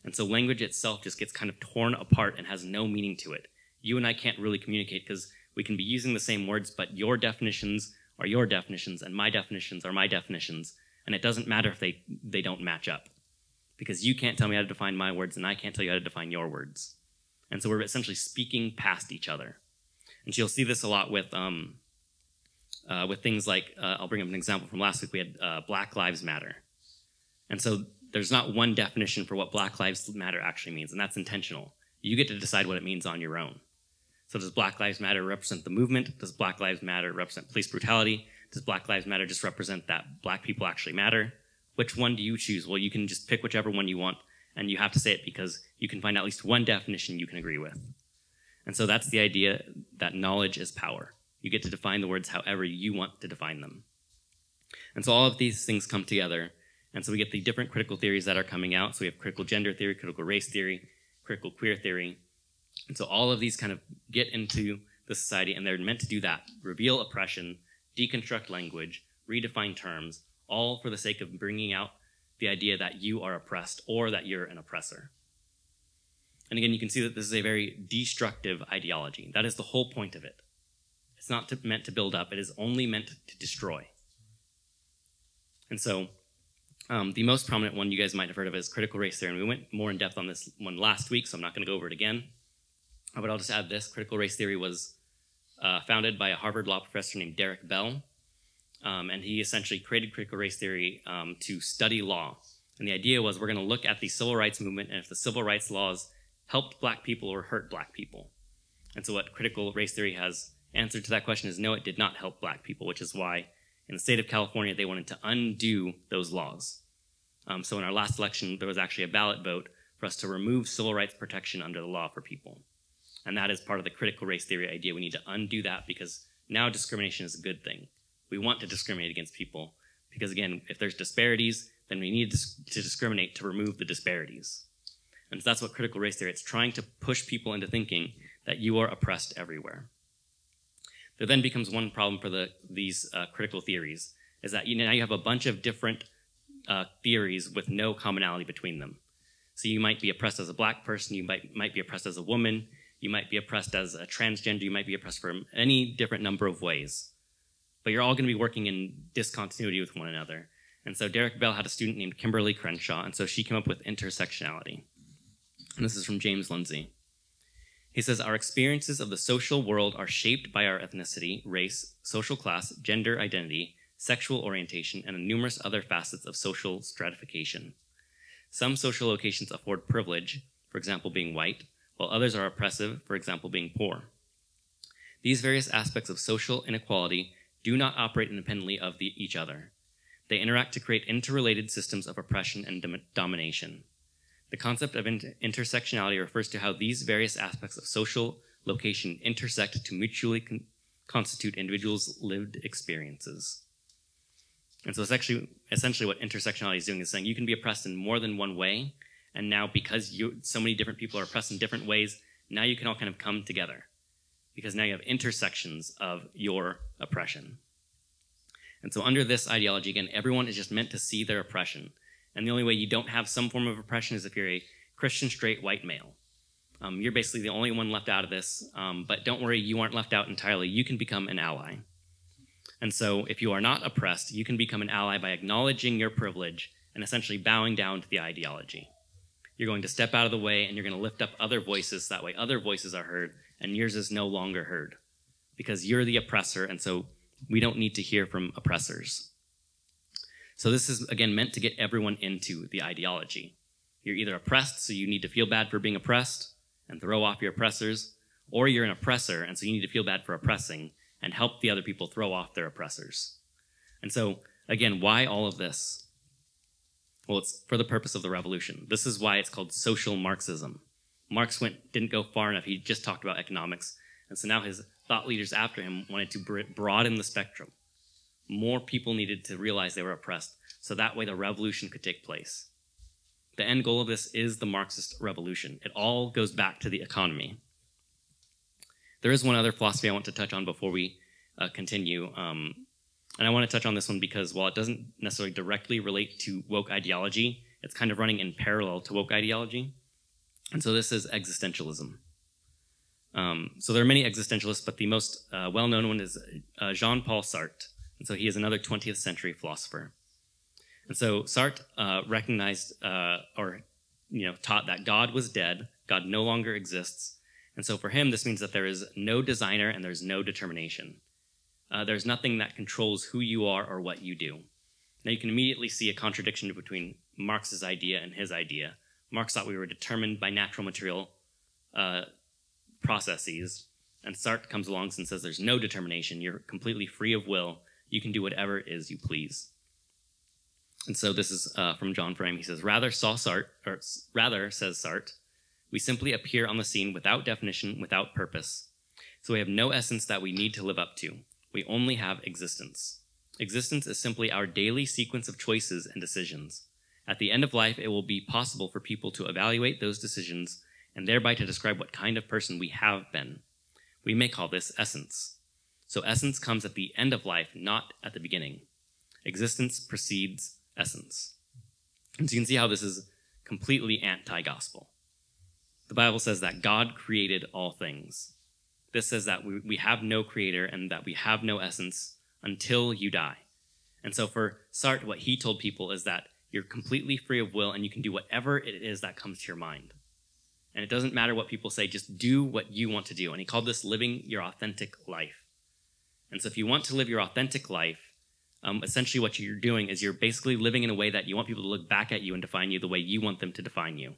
Speaker 2: And so language itself just gets kind of torn apart and has no meaning to it. You and I can't really communicate because we can be using the same words, but your definitions are your definitions and my definitions are my definitions. And it doesn't matter if they, they don't match up because you can't tell me how to define my words and I can't tell you how to define your words. And so we're essentially speaking past each other. And so you'll see this a lot with, um, uh, with things like, uh, I'll bring up an example from last week. We had uh, Black Lives Matter. And so there's not one definition for what Black Lives Matter actually means, and that's intentional. You get to decide what it means on your own. So does Black Lives Matter represent the movement? Does Black Lives Matter represent police brutality? Does Black Lives Matter just represent that black people actually matter? Which one do you choose? Well, you can just pick whichever one you want, and you have to say it because you can find at least one definition you can agree with. And so that's the idea that knowledge is power. You get to define the words however you want to define them. And so all of these things come together. And so we get the different critical theories that are coming out. So we have critical gender theory, critical race theory, critical queer theory. And so all of these kind of get into the society and they're meant to do that reveal oppression, deconstruct language, redefine terms, all for the sake of bringing out the idea that you are oppressed or that you're an oppressor. And again, you can see that this is a very destructive ideology. That is the whole point of it. It's not to, meant to build up, it is only meant to destroy. And so, um, the most prominent one you guys might have heard of is critical race theory. And we went more in depth on this one last week, so I'm not going to go over it again. Uh, but I'll just add this critical race theory was uh, founded by a Harvard law professor named Derek Bell. Um, and he essentially created critical race theory um, to study law. And the idea was we're going to look at the civil rights movement and if the civil rights laws helped black people or hurt black people. And so what critical race theory has answered to that question is no, it did not help black people, which is why in the state of California they wanted to undo those laws. Um, so in our last election, there was actually a ballot vote for us to remove civil rights protection under the law for people. And that is part of the critical race theory idea. We need to undo that because now discrimination is a good thing. We want to discriminate against people because, again, if there's disparities, then we need to discriminate to remove the disparities. And so that's what critical race theory, it's trying to push people into thinking that you are oppressed everywhere. There then becomes one problem for the, these uh, critical theories, is that you now you have a bunch of different uh, theories with no commonality between them. So you might be oppressed as a black person, you might, might be oppressed as a woman, you might be oppressed as a transgender, you might be oppressed for any different number of ways. But you're all going to be working in discontinuity with one another. And so Derek Bell had a student named Kimberly Crenshaw, and so she came up with intersectionality and this is from James Lindsay. He says, Our experiences of the social world are shaped by our ethnicity, race, social class, gender identity, sexual orientation, and numerous other facets of social stratification. Some social locations afford privilege, for example, being white, while others are oppressive, for example, being poor. These various aspects of social inequality do not operate independently of the, each other. They interact to create interrelated systems of oppression and dom domination. The concept of inter intersectionality refers to how these various aspects of social location intersect to mutually con constitute individuals' lived experiences. And so it's actually essentially what intersectionality is doing is saying you can be oppressed in more than one way, and now because you, so many different people are oppressed in different ways, now you can all kind of come together because now you have intersections of your oppression. And so under this ideology, again, everyone is just meant to see their oppression. And the only way you don't have some form of oppression is if you're a Christian straight white male. Um, you're basically the only one left out of this, um, but don't worry, you aren't left out entirely. You can become an ally. And so, if you are not oppressed, you can become an ally by acknowledging your privilege and essentially bowing down to the ideology. You're going to step out of the way and you're going to lift up other voices. That way, other voices are heard and yours is no longer heard because you're the oppressor. And so, we don't need to hear from oppressors. So this is, again, meant to get everyone into the ideology. You're either oppressed, so you need to feel bad for being oppressed and throw off your oppressors, or you're an oppressor, and so you need to feel bad for oppressing and help the other people throw off their oppressors. And so, again, why all of this? Well, it's for the purpose of the revolution. This is why it's called social Marxism. Marx went didn't go far enough. He just talked about economics, and so now his thought leaders after him wanted to broaden the spectrum. More people needed to realize they were oppressed, so that way the revolution could take place. The end goal of this is the Marxist revolution. It all goes back to the economy. There is one other philosophy I want to touch on before we uh, continue. Um, and I want to touch on this one because while it doesn't necessarily directly relate to woke ideology, it's kind of running in parallel to woke ideology. And so this is existentialism. Um, so there are many existentialists, but the most uh, well known one is uh, Jean Paul Sartre. And so he is another 20th century philosopher. And so Sartre uh, recognized uh, or you know taught that God was dead, God no longer exists, and so for him, this means that there is no designer and there's no determination. Uh, there's nothing that controls who you are or what you do. Now you can immediately see a contradiction between Marx's idea and his idea. Marx thought we were determined by natural material uh, processes, and Sartre comes along and says there's no determination. You're completely free of will. You can do whatever it is you please. And so this is uh, from John Frame. He says, rather saw Sartre, or rather says Sartre, we simply appear on the scene without definition, without purpose. So we have no essence that we need to live up to. We only have existence. Existence is simply our daily sequence of choices and decisions. At the end of life, it will be possible for people to evaluate those decisions and thereby to describe what kind of person we have been. We may call this essence. So essence comes at the end of life, not at the beginning. Existence precedes essence. And so you can see how this is completely anti gospel. The Bible says that God created all things. This says that we, we have no creator and that we have no essence until you die. And so for Sartre, what he told people is that you're completely free of will and you can do whatever it is that comes to your mind. And it doesn't matter what people say, just do what you want to do. And he called this living your authentic life. And so if you want to live your authentic life, um, essentially what you're doing is you're basically living in a way that you want people to look back at you and define you the way you want them to define you.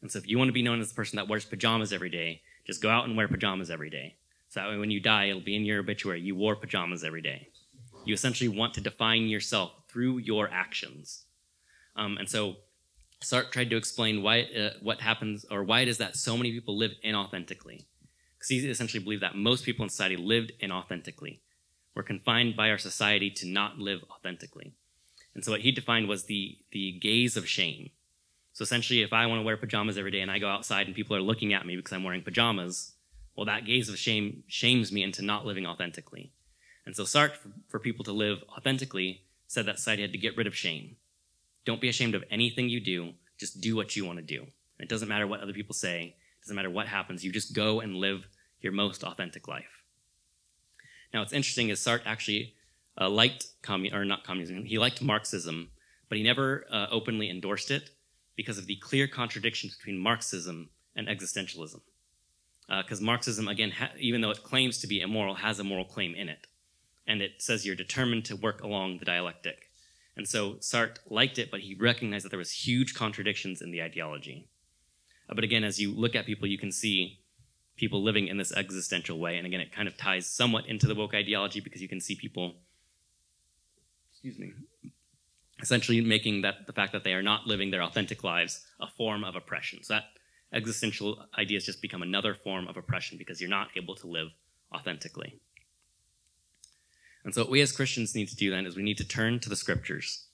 Speaker 2: And so if you want to be known as the person that wears pajamas every day, just go out and wear pajamas every day. So that way when you die, it'll be in your obituary, you wore pajamas every day. You essentially want to define yourself through your actions. Um, and so Sartre tried to explain why uh, what happens or why it is that so many people live inauthentically. Because he essentially believed that most people in society lived inauthentically. We're confined by our society to not live authentically. And so what he defined was the, the gaze of shame. So essentially, if I want to wear pajamas every day and I go outside and people are looking at me because I'm wearing pajamas, well, that gaze of shame shames me into not living authentically. And so Sartre, for people to live authentically, said that society had to get rid of shame. Don't be ashamed of anything you do. Just do what you want to do. It doesn't matter what other people say. It doesn't matter what happens. You just go and live your most authentic life. Now, what's interesting is Sartre actually uh, liked commun- or not communism. He liked Marxism, but he never uh, openly endorsed it because of the clear contradictions between Marxism and existentialism. Because uh, Marxism, again, even though it claims to be immoral, has a moral claim in it. And it says you're determined to work along the dialectic. And so Sartre liked it, but he recognized that there was huge contradictions in the ideology. Uh, but again, as you look at people, you can see people living in this existential way. And again, it kind of ties somewhat into the woke ideology because you can see people, excuse me, essentially making that the fact that they are not living their authentic lives a form of oppression. So that existential ideas just become another form of oppression because you're not able to live authentically. And so what we as Christians need to do then is we need to turn to the scriptures.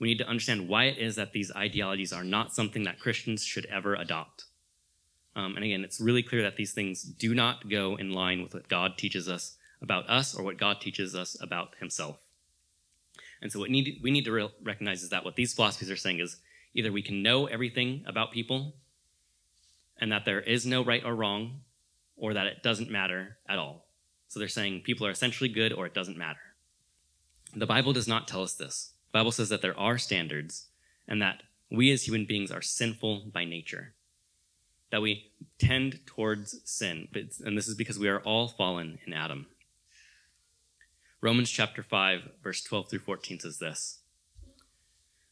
Speaker 2: We need to understand why it is that these ideologies are not something that Christians should ever adopt. Um, and again, it's really clear that these things do not go in line with what God teaches us about us or what God teaches us about himself. And so what need, we need to re- recognize is that what these philosophies are saying is either we can know everything about people and that there is no right or wrong, or that it doesn't matter at all. So they're saying people are essentially good or it doesn't matter. The Bible does not tell us this. The Bible says that there are standards and that we as human beings are sinful by nature. That we tend towards sin, and this is because we are all fallen in Adam. Romans chapter 5, verse 12 through 14 says this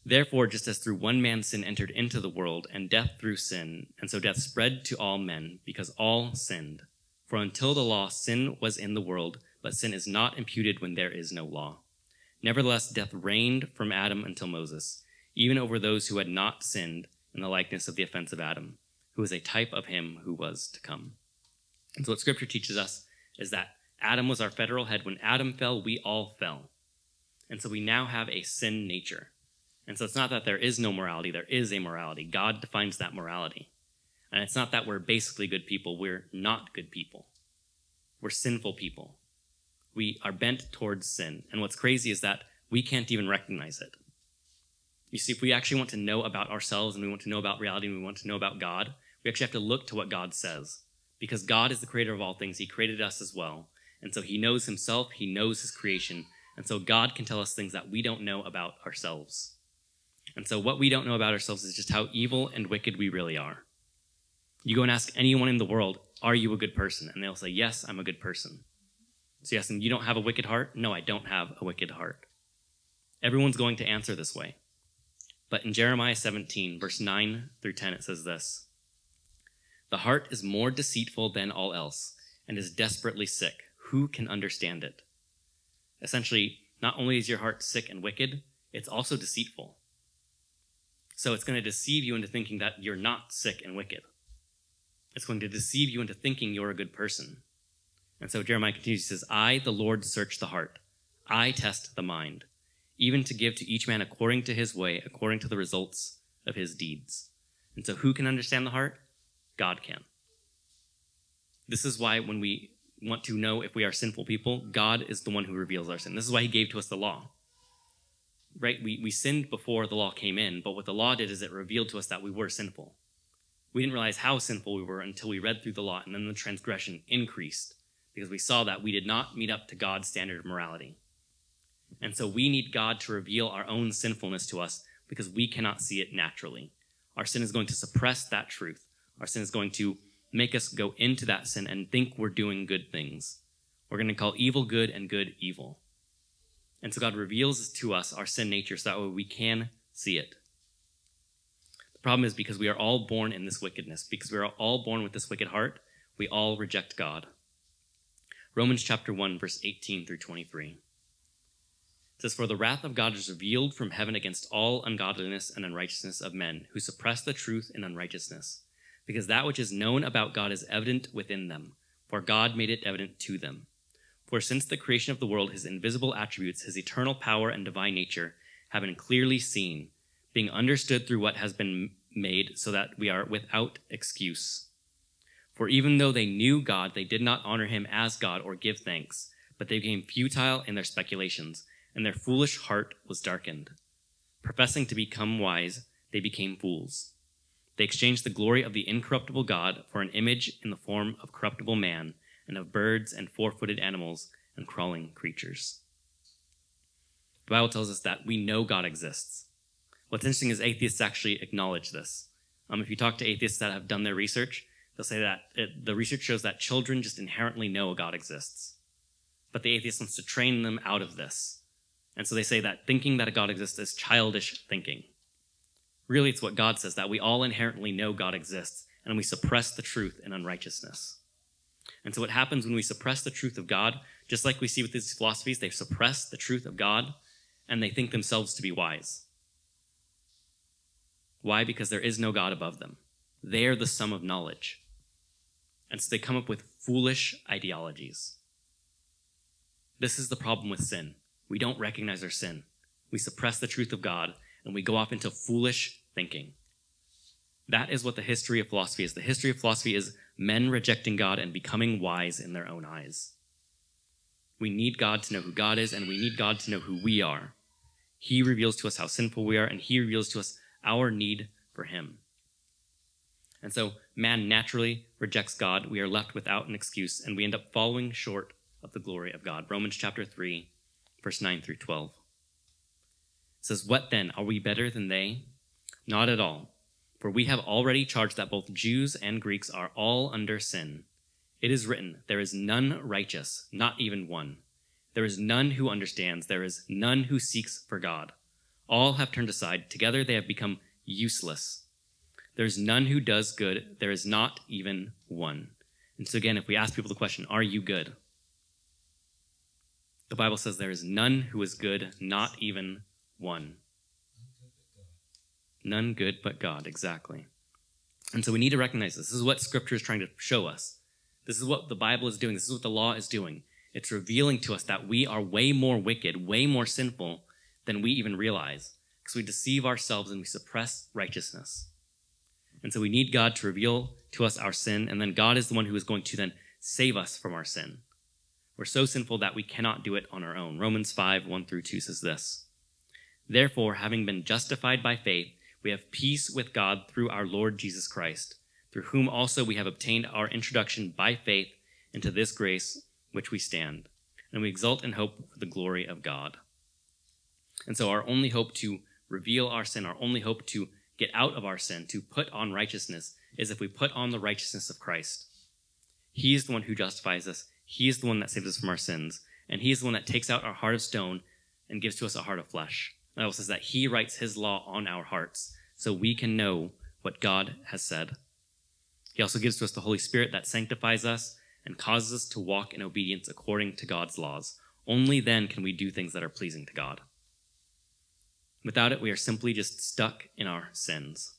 Speaker 2: Therefore, just as through one man sin entered into the world, and death through sin, and so death spread to all men, because all sinned. For until the law, sin was in the world, but sin is not imputed when there is no law. Nevertheless, death reigned from Adam until Moses, even over those who had not sinned in the likeness of the offense of Adam, who is a type of him who was to come. And so, what Scripture teaches us is that Adam was our federal head. When Adam fell, we all fell. And so, we now have a sin nature. And so it's not that there is no morality, there is a morality. God defines that morality. And it's not that we're basically good people, we're not good people. We're sinful people. We are bent towards sin. And what's crazy is that we can't even recognize it. You see, if we actually want to know about ourselves and we want to know about reality and we want to know about God, we actually have to look to what God says. Because God is the creator of all things, He created us as well. And so He knows Himself, He knows His creation. And so God can tell us things that we don't know about ourselves. And so, what we don't know about ourselves is just how evil and wicked we really are. You go and ask anyone in the world, Are you a good person? And they'll say, Yes, I'm a good person. So, yes, and you don't have a wicked heart? No, I don't have a wicked heart. Everyone's going to answer this way. But in Jeremiah 17, verse 9 through 10, it says this The heart is more deceitful than all else and is desperately sick. Who can understand it? Essentially, not only is your heart sick and wicked, it's also deceitful. So it's going to deceive you into thinking that you're not sick and wicked. It's going to deceive you into thinking you're a good person. And so Jeremiah continues, he says, I, the Lord, search the heart. I test the mind, even to give to each man according to his way, according to the results of his deeds. And so who can understand the heart? God can. This is why when we want to know if we are sinful people, God is the one who reveals our sin. This is why he gave to us the law right? We, we sinned before the law came in, but what the law did is it revealed to us that we were sinful. We didn't realize how sinful we were until we read through the law, and then the transgression increased because we saw that we did not meet up to God's standard of morality. And so we need God to reveal our own sinfulness to us because we cannot see it naturally. Our sin is going to suppress that truth. Our sin is going to make us go into that sin and think we're doing good things. We're going to call evil good and good evil. And so God reveals to us our sin nature so that way we can see it. The problem is because we are all born in this wickedness, because we are all born with this wicked heart, we all reject God. Romans chapter 1, verse 18 through 23. It says, For the wrath of God is revealed from heaven against all ungodliness and unrighteousness of men who suppress the truth in unrighteousness, because that which is known about God is evident within them, for God made it evident to them. For since the creation of the world, his invisible attributes, his eternal power and divine nature, have been clearly seen, being understood through what has been made, so that we are without excuse. For even though they knew God, they did not honor him as God or give thanks, but they became futile in their speculations, and their foolish heart was darkened. Professing to become wise, they became fools. They exchanged the glory of the incorruptible God for an image in the form of corruptible man and of birds and four footed animals and crawling creatures. The Bible tells us that we know God exists. What's interesting is atheists actually acknowledge this. Um, if you talk to atheists that have done their research, they'll say that it, the research shows that children just inherently know a God exists. But the atheist wants to train them out of this. And so they say that thinking that a God exists is childish thinking. Really, it's what God says that we all inherently know God exists, and we suppress the truth in unrighteousness. And so, what happens when we suppress the truth of God, just like we see with these philosophies, they suppress the truth of God and they think themselves to be wise. Why? Because there is no God above them. They are the sum of knowledge. And so they come up with foolish ideologies. This is the problem with sin. We don't recognize our sin. We suppress the truth of God and we go off into foolish thinking. That is what the history of philosophy is. The history of philosophy is men rejecting God and becoming wise in their own eyes. We need God to know who God is, and we need God to know who we are. He reveals to us how sinful we are, and He reveals to us our need for Him. And so man naturally rejects God. We are left without an excuse, and we end up falling short of the glory of God. Romans chapter 3, verse 9 through 12. Says, What then? Are we better than they? Not at all. For we have already charged that both Jews and Greeks are all under sin. It is written, There is none righteous, not even one. There is none who understands, there is none who seeks for God. All have turned aside. Together they have become useless. There is none who does good. There is not even one. And so, again, if we ask people the question, Are you good? The Bible says there is none who is good, not even one. None good but God, exactly. And so we need to recognize this. This is what Scripture is trying to show us. This is what the Bible is doing. This is what the law is doing. It's revealing to us that we are way more wicked, way more sinful than we even realize because we deceive ourselves and we suppress righteousness. And so we need God to reveal to us our sin, and then God is the one who is going to then save us from our sin. We're so sinful that we cannot do it on our own. Romans 5 1 through 2 says this Therefore, having been justified by faith, we have peace with God through our Lord Jesus Christ, through whom also we have obtained our introduction by faith into this grace which we stand, and we exult in hope for the glory of God. And so, our only hope to reveal our sin, our only hope to get out of our sin, to put on righteousness, is if we put on the righteousness of Christ. He is the one who justifies us, He is the one that saves us from our sins, and He is the one that takes out our heart of stone and gives to us a heart of flesh. The Bible says that He writes His law on our hearts so we can know what God has said. He also gives to us the Holy Spirit that sanctifies us and causes us to walk in obedience according to God's laws. Only then can we do things that are pleasing to God. Without it, we are simply just stuck in our sins.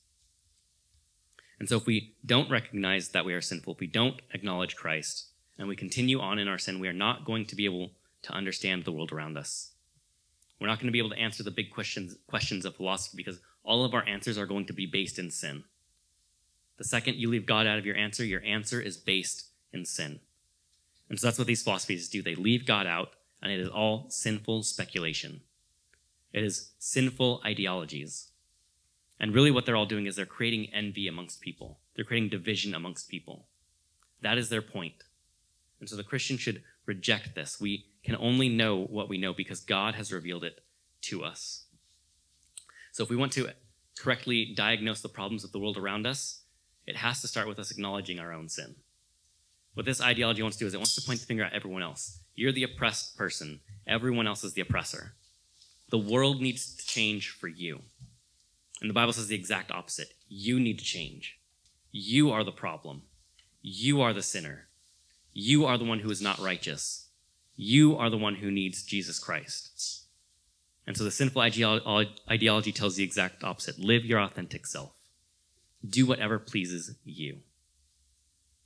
Speaker 2: And so, if we don't recognize that we are sinful, if we don't acknowledge Christ, and we continue on in our sin, we are not going to be able to understand the world around us. We're not going to be able to answer the big questions, questions of philosophy because all of our answers are going to be based in sin. The second you leave God out of your answer, your answer is based in sin. And so that's what these philosophies do. They leave God out, and it is all sinful speculation. It is sinful ideologies. And really, what they're all doing is they're creating envy amongst people, they're creating division amongst people. That is their point. And so the Christian should reject this. We can only know what we know because God has revealed it to us. So if we want to correctly diagnose the problems of the world around us, it has to start with us acknowledging our own sin. What this ideology wants to do is it wants to point the finger at everyone else. You're the oppressed person, everyone else is the oppressor. The world needs to change for you. And the Bible says the exact opposite. You need to change. You are the problem. You are the sinner. You are the one who is not righteous. You are the one who needs Jesus Christ. And so the sinful ideology tells the exact opposite live your authentic self, do whatever pleases you.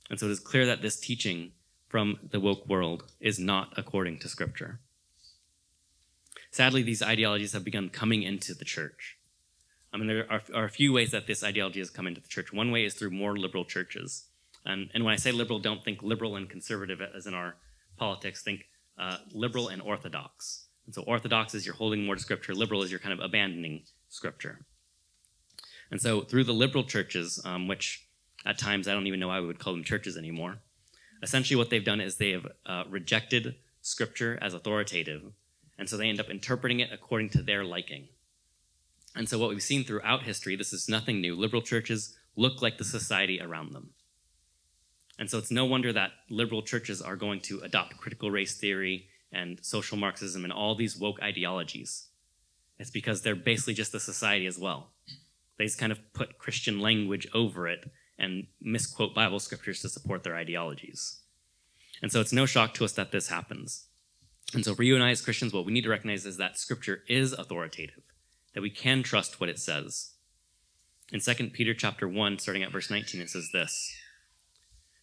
Speaker 2: And so it is clear that this teaching from the woke world is not according to Scripture. Sadly, these ideologies have begun coming into the church. I mean, there are, are, a few ways that this ideology has come into the church. One way is through more liberal churches. And, and when I say liberal, don't think liberal and conservative as in our politics, think uh, liberal and orthodox. And so orthodox is you're holding more to scripture, liberal is you're kind of abandoning scripture. And so through the liberal churches, um, which at times I don't even know why we would call them churches anymore, essentially what they've done is they have uh, rejected scripture as authoritative. And so they end up interpreting it according to their liking. And so what we've seen throughout history, this is nothing new. Liberal churches look like the society around them. And so it's no wonder that liberal churches are going to adopt critical race theory and social Marxism and all these woke ideologies. It's because they're basically just a society as well. They just kind of put Christian language over it and misquote Bible scriptures to support their ideologies. And so it's no shock to us that this happens. And so for you and I as Christians, what we need to recognize is that scripture is authoritative, that we can trust what it says. In 2 Peter chapter 1, starting at verse 19, it says this.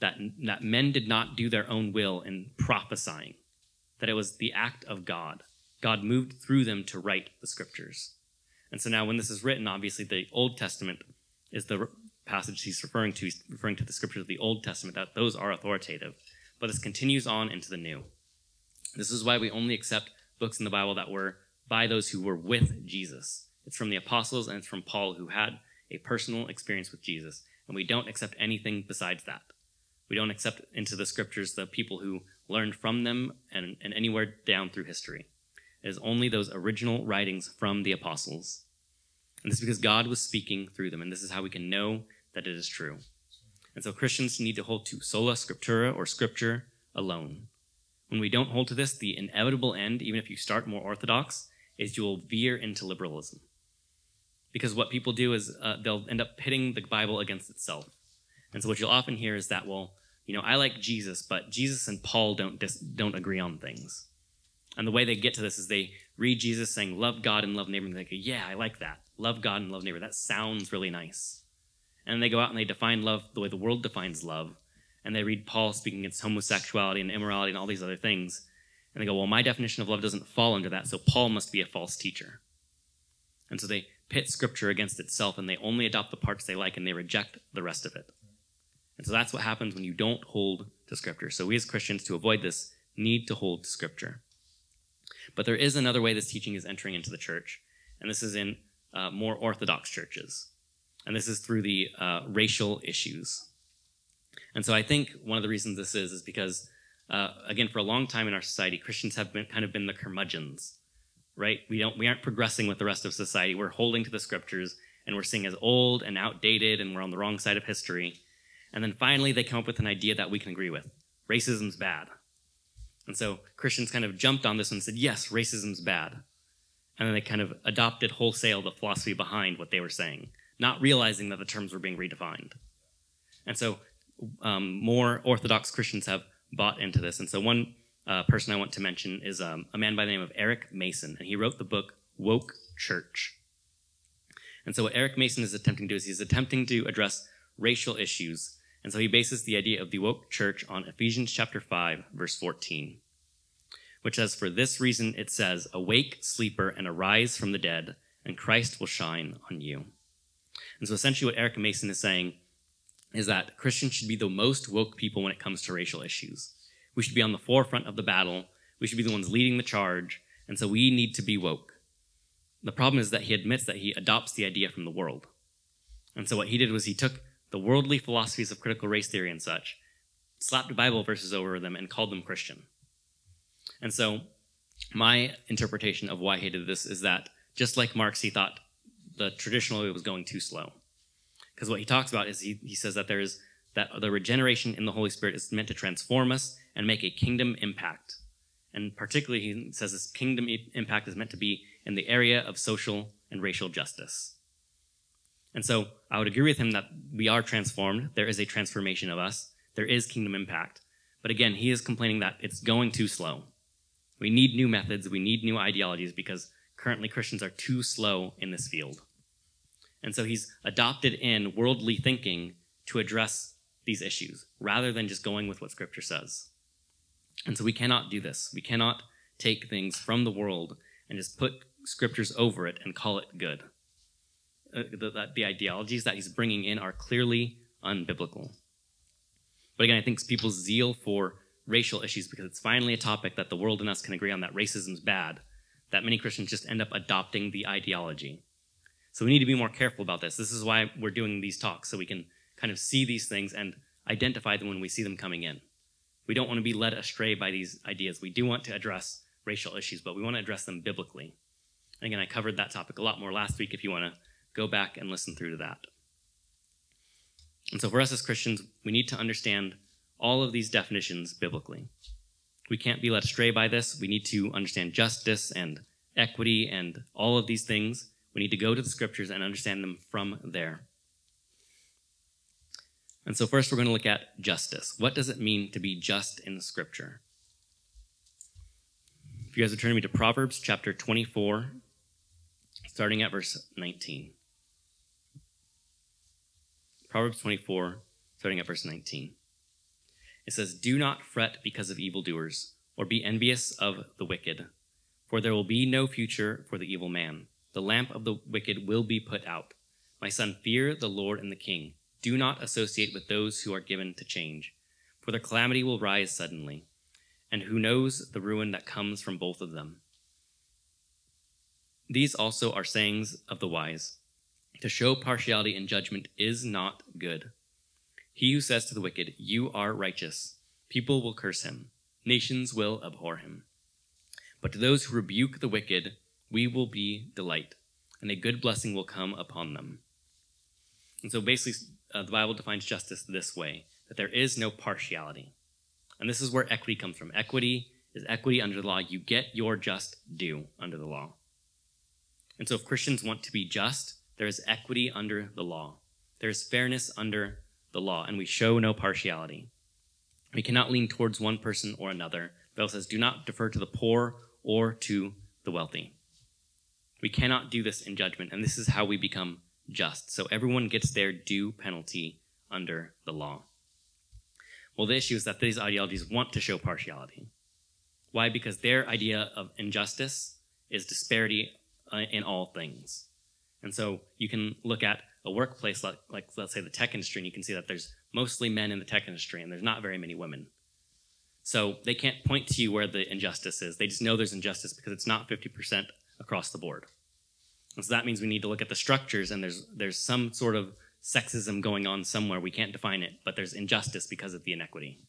Speaker 2: That, that men did not do their own will in prophesying that it was the act of God. God moved through them to write the scriptures. And so now, when this is written, obviously the Old Testament is the passage he's referring to. He's referring to the scriptures of the Old Testament, that those are authoritative. But this continues on into the New. This is why we only accept books in the Bible that were by those who were with Jesus. It's from the apostles and it's from Paul, who had a personal experience with Jesus. And we don't accept anything besides that. We don't accept into the scriptures the people who learned from them and, and anywhere down through history. It is only those original writings from the apostles. And this is because God was speaking through them, and this is how we can know that it is true. And so Christians need to hold to sola scriptura or scripture alone. When we don't hold to this, the inevitable end, even if you start more orthodox, is you will veer into liberalism. Because what people do is uh, they'll end up pitting the Bible against itself. And so what you'll often hear is that, well, you know, I like Jesus, but Jesus and Paul don't dis- don't agree on things. And the way they get to this is they read Jesus saying, "Love God and love neighbor," and they go, "Yeah, I like that. Love God and love neighbor. That sounds really nice." And they go out and they define love the way the world defines love, and they read Paul speaking against homosexuality and immorality and all these other things, and they go, "Well, my definition of love doesn't fall under that, so Paul must be a false teacher." And so they pit scripture against itself, and they only adopt the parts they like, and they reject the rest of it. And so that's what happens when you don't hold to Scripture. So we as Christians, to avoid this, need to hold to Scripture. But there is another way this teaching is entering into the church, and this is in uh, more Orthodox churches. And this is through the uh, racial issues. And so I think one of the reasons this is, is because, uh, again, for a long time in our society, Christians have been kind of been the curmudgeons, right? We don't, we aren't progressing with the rest of society. We're holding to the scriptures, and we're seeing as old and outdated, and we're on the wrong side of history. And then finally, they come up with an idea that we can agree with racism's bad. And so Christians kind of jumped on this and said, yes, racism's bad. And then they kind of adopted wholesale the philosophy behind what they were saying, not realizing that the terms were being redefined. And so um, more Orthodox Christians have bought into this. And so one uh, person I want to mention is um, a man by the name of Eric Mason, and he wrote the book Woke Church. And so what Eric Mason is attempting to do is he's attempting to address racial issues and so he bases the idea of the woke church on Ephesians chapter 5, verse 14, which says, For this reason it says, Awake, sleeper, and arise from the dead, and Christ will shine on you. And so essentially what Eric Mason is saying is that Christians should be the most woke people when it comes to racial issues. We should be on the forefront of the battle. We should be the ones leading the charge. And so we need to be woke. The problem is that he admits that he adopts the idea from the world. And so what he did was he took the worldly philosophies of critical race theory and such, slapped Bible verses over them and called them Christian. And so, my interpretation of why he did this is that just like Marx, he thought the traditional way was going too slow. Because what he talks about is he, he says that there is that the regeneration in the Holy Spirit is meant to transform us and make a kingdom impact. And particularly, he says this kingdom impact is meant to be in the area of social and racial justice. And so I would agree with him that we are transformed. There is a transformation of us. There is kingdom impact. But again, he is complaining that it's going too slow. We need new methods. We need new ideologies because currently Christians are too slow in this field. And so he's adopted in worldly thinking to address these issues rather than just going with what scripture says. And so we cannot do this. We cannot take things from the world and just put scriptures over it and call it good uh, the, the ideologies that he's bringing in are clearly unbiblical. But again, I think people's zeal for racial issues, because it's finally a topic that the world and us can agree on that racism is bad, that many Christians just end up adopting the ideology. So we need to be more careful about this. This is why we're doing these talks, so we can kind of see these things and identify them when we see them coming in. We don't want to be led astray by these ideas. We do want to address racial issues, but we want to address them biblically. And again, I covered that topic a lot more last week if you want to go back and listen through to that. And so for us as Christians, we need to understand all of these definitions biblically. We can't be led astray by this. We need to understand justice and equity and all of these things. We need to go to the scriptures and understand them from there. And so first we're going to look at justice. What does it mean to be just in scripture? If you guys would turn me to Proverbs chapter 24, starting at verse 19. Proverbs 24, starting at verse 19. It says, Do not fret because of evildoers, or be envious of the wicked, for there will be no future for the evil man. The lamp of the wicked will be put out. My son, fear the Lord and the king. Do not associate with those who are given to change, for the calamity will rise suddenly, and who knows the ruin that comes from both of them. These also are sayings of the wise. To show partiality in judgment is not good. He who says to the wicked, You are righteous, people will curse him, nations will abhor him. But to those who rebuke the wicked, we will be delight, and a good blessing will come upon them. And so basically, uh, the Bible defines justice this way that there is no partiality. And this is where equity comes from. Equity is equity under the law. You get your just due under the law. And so if Christians want to be just, there is equity under the law. There is fairness under the law, and we show no partiality. We cannot lean towards one person or another. The Bible says, do not defer to the poor or to the wealthy. We cannot do this in judgment, and this is how we become just. So everyone gets their due penalty under the law. Well, the issue is that these ideologies want to show partiality. Why? Because their idea of injustice is disparity uh, in all things. And so you can look at a workplace like, like, let's say, the tech industry, and you can see that there's mostly men in the tech industry, and there's not very many women. So they can't point to you where the injustice is. They just know there's injustice because it's not 50% across the board. And so that means we need to look at the structures, and there's there's some sort of sexism going on somewhere. We can't define it, but there's injustice because of the inequity.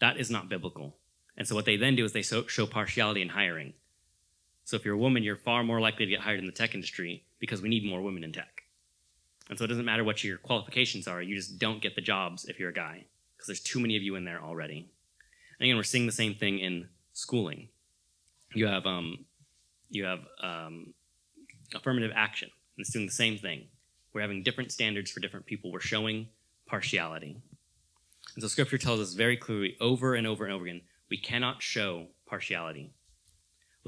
Speaker 2: That is not biblical. And so what they then do is they show partiality in hiring. So if you're a woman, you're far more likely to get hired in the tech industry because we need more women in tech. And so it doesn't matter what your qualifications are, you just don't get the jobs if you're a guy because there's too many of you in there already. And again, we're seeing the same thing in schooling. You have um, you have um, affirmative action, and it's doing the same thing. We're having different standards for different people. We're showing partiality. And so Scripture tells us very clearly over and over and over again we cannot show partiality.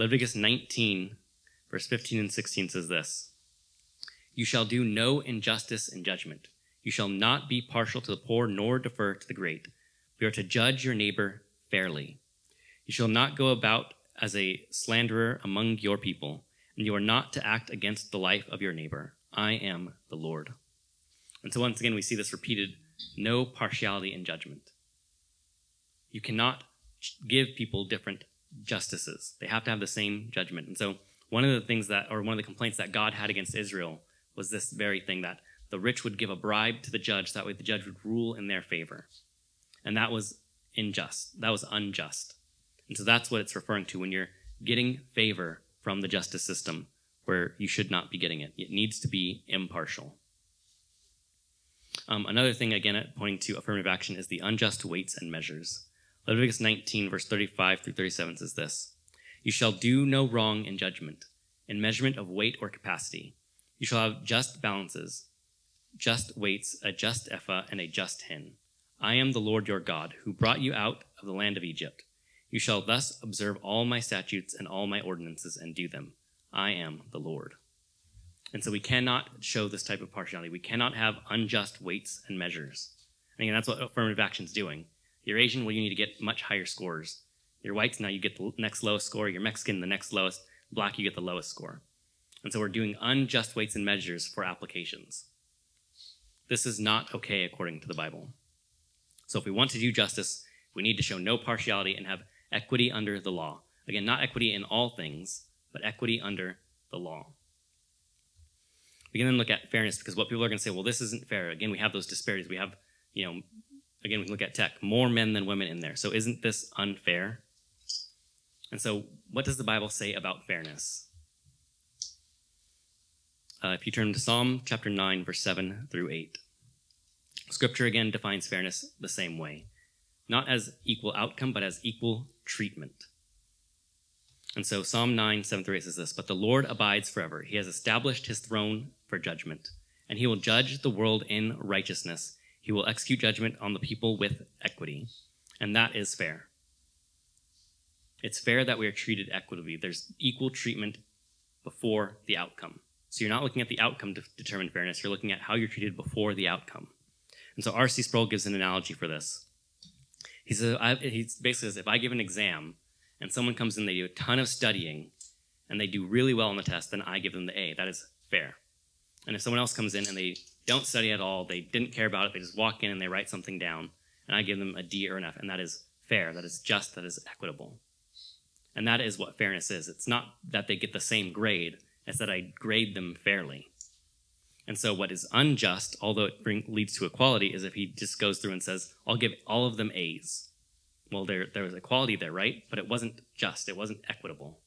Speaker 2: Leviticus 19, verse 15 and 16 says this You shall do no injustice in judgment. You shall not be partial to the poor, nor defer to the great. You are to judge your neighbor fairly. You shall not go about as a slanderer among your people, and you are not to act against the life of your neighbor. I am the Lord. And so once again, we see this repeated no partiality in judgment. You cannot give people different justices. They have to have the same judgment. And so one of the things that, or one of the complaints that God had against Israel was this very thing that the rich would give a bribe to the judge, that way the judge would rule in their favor. And that was unjust. That was unjust. And so that's what it's referring to when you're getting favor from the justice system where you should not be getting it. It needs to be impartial. Um, another thing, again, pointing to affirmative action, is the unjust weights and measures. Leviticus 19, verse 35 through 37 says this You shall do no wrong in judgment, in measurement of weight or capacity. You shall have just balances, just weights, a just ephah, and a just hin. I am the Lord your God, who brought you out of the land of Egypt. You shall thus observe all my statutes and all my ordinances and do them. I am the Lord. And so we cannot show this type of partiality. We cannot have unjust weights and measures. And again, that's what affirmative action is doing. You're Asian, well, you need to get much higher scores. You're white, now you get the next lowest score. You're Mexican, the next lowest. Black, you get the lowest score. And so we're doing unjust weights and measures for applications. This is not okay according to the Bible. So if we want to do justice, we need to show no partiality and have equity under the law. Again, not equity in all things, but equity under the law. We can then look at fairness because what people are going to say, well, this isn't fair. Again, we have those disparities. We have, you know, again, we can look at tech, more men than women in there. So isn't this unfair? And so, what does the Bible say about fairness? Uh, if you turn to Psalm chapter 9, verse 7 through 8, Scripture again defines fairness the same way not as equal outcome, but as equal treatment. And so Psalm 9, 7 through 8 says this But the Lord abides forever. He has established his throne for judgment, and he will judge the world in righteousness. He will execute judgment on the people with equity. And that is fair. It's fair that we are treated equitably. There's equal treatment before the outcome. So you're not looking at the outcome to determine fairness, you're looking at how you're treated before the outcome. And so R.C. Sproul gives an analogy for this. He says, I, he basically says, if I give an exam and someone comes in, they do a ton of studying, and they do really well on the test, then I give them the A. That is fair. And if someone else comes in and they don't study at all, they didn't care about it, they just walk in and they write something down, and I give them a D or an F, and that is fair, that is just, that is equitable. And that is what fairness is. It's not that they get the same grade, It's that I grade them fairly. And so, what is unjust, although it bring, leads to equality, is if he just goes through and says, I'll give all of them A's. Well, there, there was equality there, right? But it wasn't just, it wasn't equitable.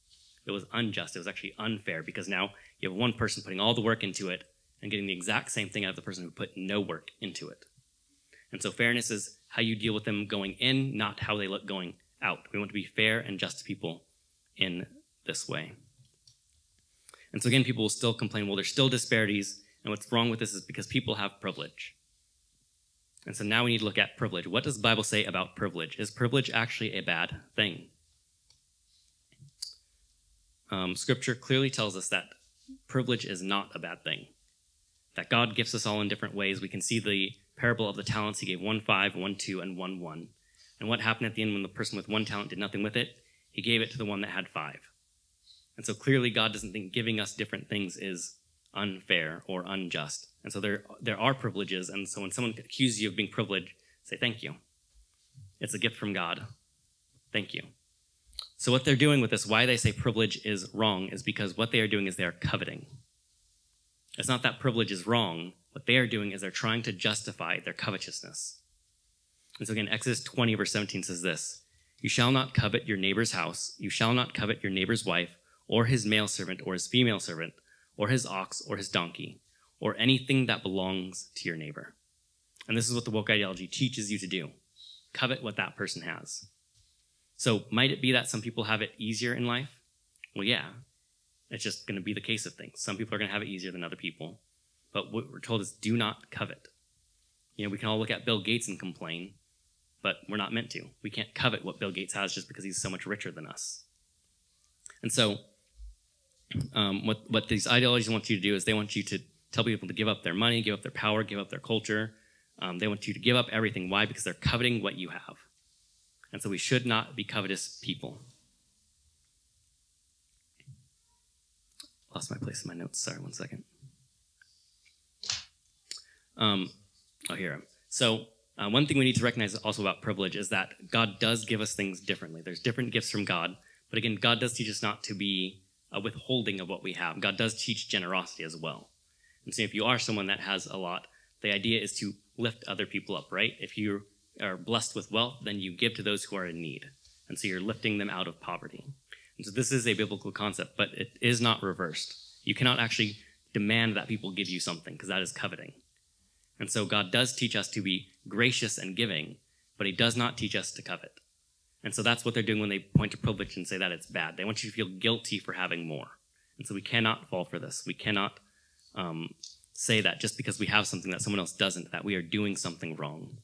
Speaker 2: It was unjust. It was actually unfair because now you have one person putting all the work into it and getting the exact same thing out of the person who put no work into it. And so, fairness is how you deal with them going in, not how they look going out. We want to be fair and just to people in this way. And so, again, people will still complain, well, there's still disparities and what's wrong with this is because people have privilege. And so now we need to look at privilege. What does the Bible say about privilege? Is privilege actually a bad thing? Um, scripture clearly tells us that privilege is not a bad thing. That God gifts us all in different ways. We can see the parable of the talents. He gave one five, one two, and one one. And what happened at the end when the person with one talent did nothing with it? He gave it to the one that had five. And so clearly, God doesn't think giving us different things is unfair or unjust. And so there, there are privileges. And so when someone accuses you of being privileged, say, thank you. It's a gift from God. Thank you. So what they're doing with this, why they say privilege is wrong, is because what they are doing is they are coveting. It's not that privilege is wrong. What they are doing is they're trying to justify their covetousness. And so again, Exodus 20, verse 17 says this You shall not covet your neighbor's house, you shall not covet your neighbor's wife, or his male servant, or his female servant, or his ox, or his donkey, or anything that belongs to your neighbor. And this is what the woke ideology teaches you to do covet what that person has. So, might it be that some people have it easier in life? Well, yeah. It's just going to be the case of things. Some people are going to have it easier than other people. But what we're told is do not covet. You know, we can all look at Bill Gates and complain, but we're not meant to. We can't covet what Bill Gates has just because he's so much richer than us. And so, um, what, what these ideologies want you to do is they want you to tell people to give up their money, give up their power, give up their culture. Um, they want you to give up everything. Why? Because they're coveting what you have. And so we should not be covetous people. Lost my place in my notes. Sorry, one second. Um, oh, here. So, uh, one thing we need to recognize also about privilege is that God does give us things differently. There's different gifts from God. But again, God does teach us not to be a withholding of what we have. God does teach generosity as well. And so if you are someone that has a lot, the idea is to lift other people up, right? If you are blessed with wealth, then you give to those who are in need. And so you're lifting them out of poverty. And so this is a biblical concept, but it is not reversed. You cannot actually demand that people give you something because that is coveting. And so God does teach us to be gracious and giving, but he does not teach us to covet. And so that's what they're doing when they point to privilege and say that it's bad. They want you to feel guilty for having more. And so we cannot fall for this. We cannot um, say that just because we have something that someone else doesn't, that we are doing something wrong.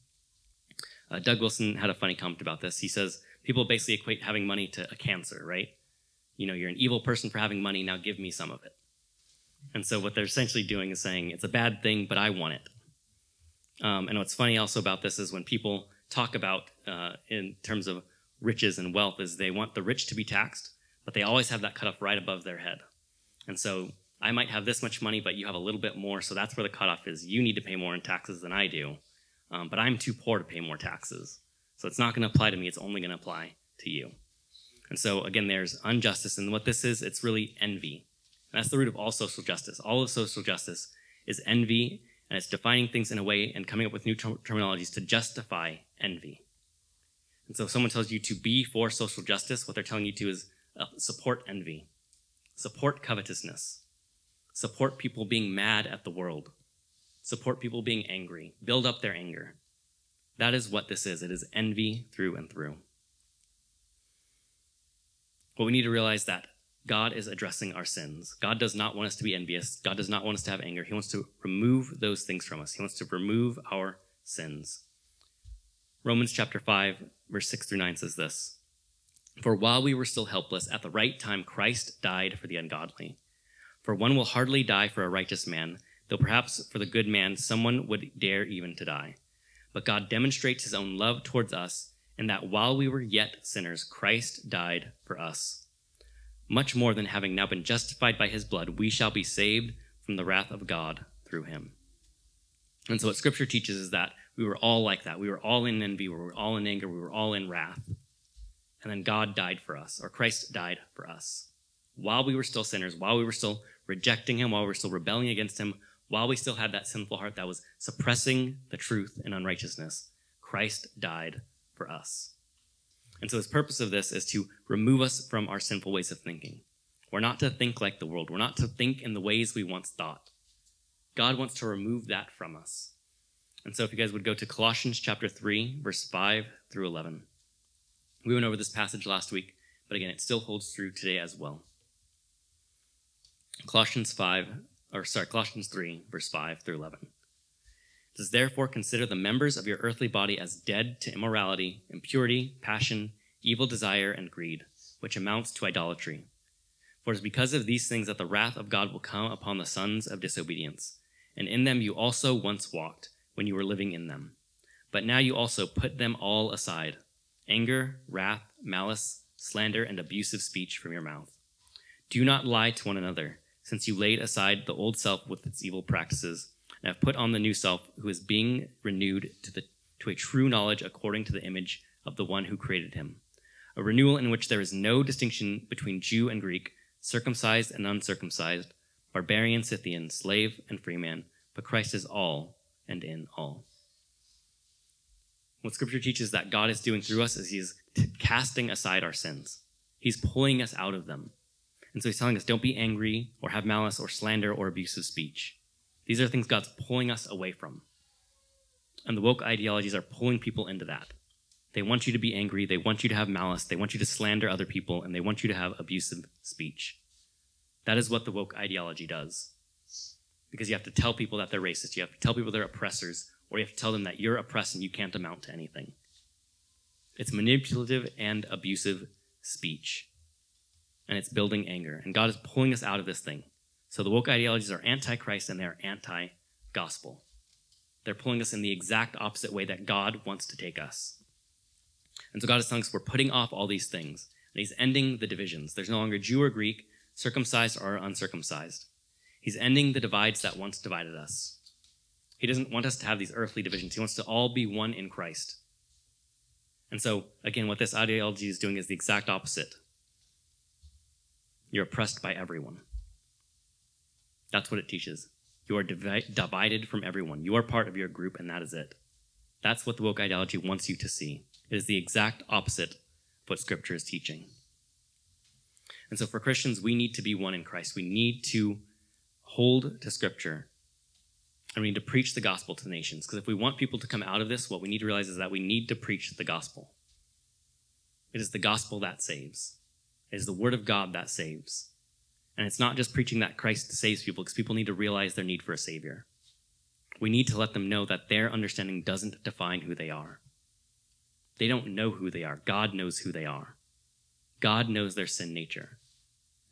Speaker 2: Uh, Doug Wilson had a funny comment about this. He says people basically equate having money to a cancer, right? You know, you're an evil person for having money, now give me some of it. And so what they're essentially doing is saying it's a bad thing, but I want it. Um, and what's funny also about this is when people talk about uh, in terms of riches and wealth is they want the rich to be taxed, but they always have that cutoff right above their head. And so I might have this much money, but you have a little bit more, so that's where the cutoff is. You need to pay more in taxes than I do, um, but I'm too poor to pay more taxes. So it's not going to apply to me, it's only going to apply to you. And so again, there's injustice, and what this is, it's really envy. And that's the root of all social justice. All of social justice is envy, and it's defining things in a way and coming up with new term- terminologies to justify envy. And so if someone tells you to be for social justice, what they're telling you to is uh, support envy, support covetousness, support people being mad at the world, support people being angry, build up their anger. That is what this is. It is envy through and through. But we need to realize that God is addressing our sins. God does not want us to be envious. God does not want us to have anger. He wants to remove those things from us. He wants to remove our sins. Romans chapter 5, verse 6 through 9 says this For while we were still helpless, at the right time Christ died for the ungodly. For one will hardly die for a righteous man, though perhaps for the good man someone would dare even to die. But God demonstrates his own love towards us, in that while we were yet sinners, Christ died for us. Much more than having now been justified by his blood, we shall be saved from the wrath of God through him. And so, what scripture teaches is that we were all like that. We were all in envy. We were all in anger. We were all in wrath. And then God died for us, or Christ died for us. while we were still sinners, while we were still rejecting Him, while we were still rebelling against Him, while we still had that sinful heart that was suppressing the truth and unrighteousness, Christ died for us. And so, the purpose of this is to remove us from our sinful ways of thinking. We're not to think like the world. We're not to think in the ways we once thought. God wants to remove that from us. And so, if you guys would go to Colossians chapter 3, verse 5 through 11. We went over this passage last week, but again, it still holds true today as well. Colossians 5, or sorry, Colossians 3, verse 5 through 11. Therefore, consider the members of your earthly body as dead to immorality, impurity, passion, evil desire, and greed, which amounts to idolatry. For it is because of these things that the wrath of God will come upon the sons of disobedience. And in them you also once walked when you were living in them. But now you also put them all aside anger, wrath, malice, slander, and abusive speech from your mouth. Do not lie to one another, since you laid aside the old self with its evil practices, and have put on the new self, who is being renewed to, the, to a true knowledge according to the image of the one who created him. A renewal in which there is no distinction between Jew and Greek, circumcised and uncircumcised, barbarian, Scythian, slave and freeman, but Christ is all and in all. What Scripture teaches that God is doing through us is He's casting aside our sins. He's pulling us out of them. And so He's telling us don't be angry or have malice or slander or abusive speech. These are things God's pulling us away from. And the woke ideologies are pulling people into that. They want you to be angry, they want you to have malice, they want you to slander other people, and they want you to have abusive speech. That is what the woke ideology does. Because you have to tell people that they're racist, you have to tell people they're oppressors, or you have to tell them that you're oppressed and you can't amount to anything. It's manipulative and abusive speech. And it's building anger. And God is pulling us out of this thing. So the woke ideologies are anti Christ and they're anti gospel. They're pulling us in the exact opposite way that God wants to take us. And so God is telling us we're putting off all these things. And He's ending the divisions. There's no longer Jew or Greek, circumcised or uncircumcised. He's ending the divides that once divided us. He doesn't want us to have these earthly divisions. He wants to all be one in Christ. And so, again, what this ideology is doing is the exact opposite. You're oppressed by everyone. That's what it teaches. You are divi- divided from everyone. You are part of your group, and that is it. That's what the woke ideology wants you to see. It is the exact opposite of what Scripture is teaching. And so, for Christians, we need to be one in Christ. We need to hold to Scripture and we need to preach the gospel to the nations. Because if we want people to come out of this, what we need to realize is that we need to preach the gospel. It is the gospel that saves, it is the word of God that saves. And it's not just preaching that Christ saves people, because people need to realize their need for a Savior. We need to let them know that their understanding doesn't define who they are. They don't know who they are. God knows who they are. God knows their sin nature.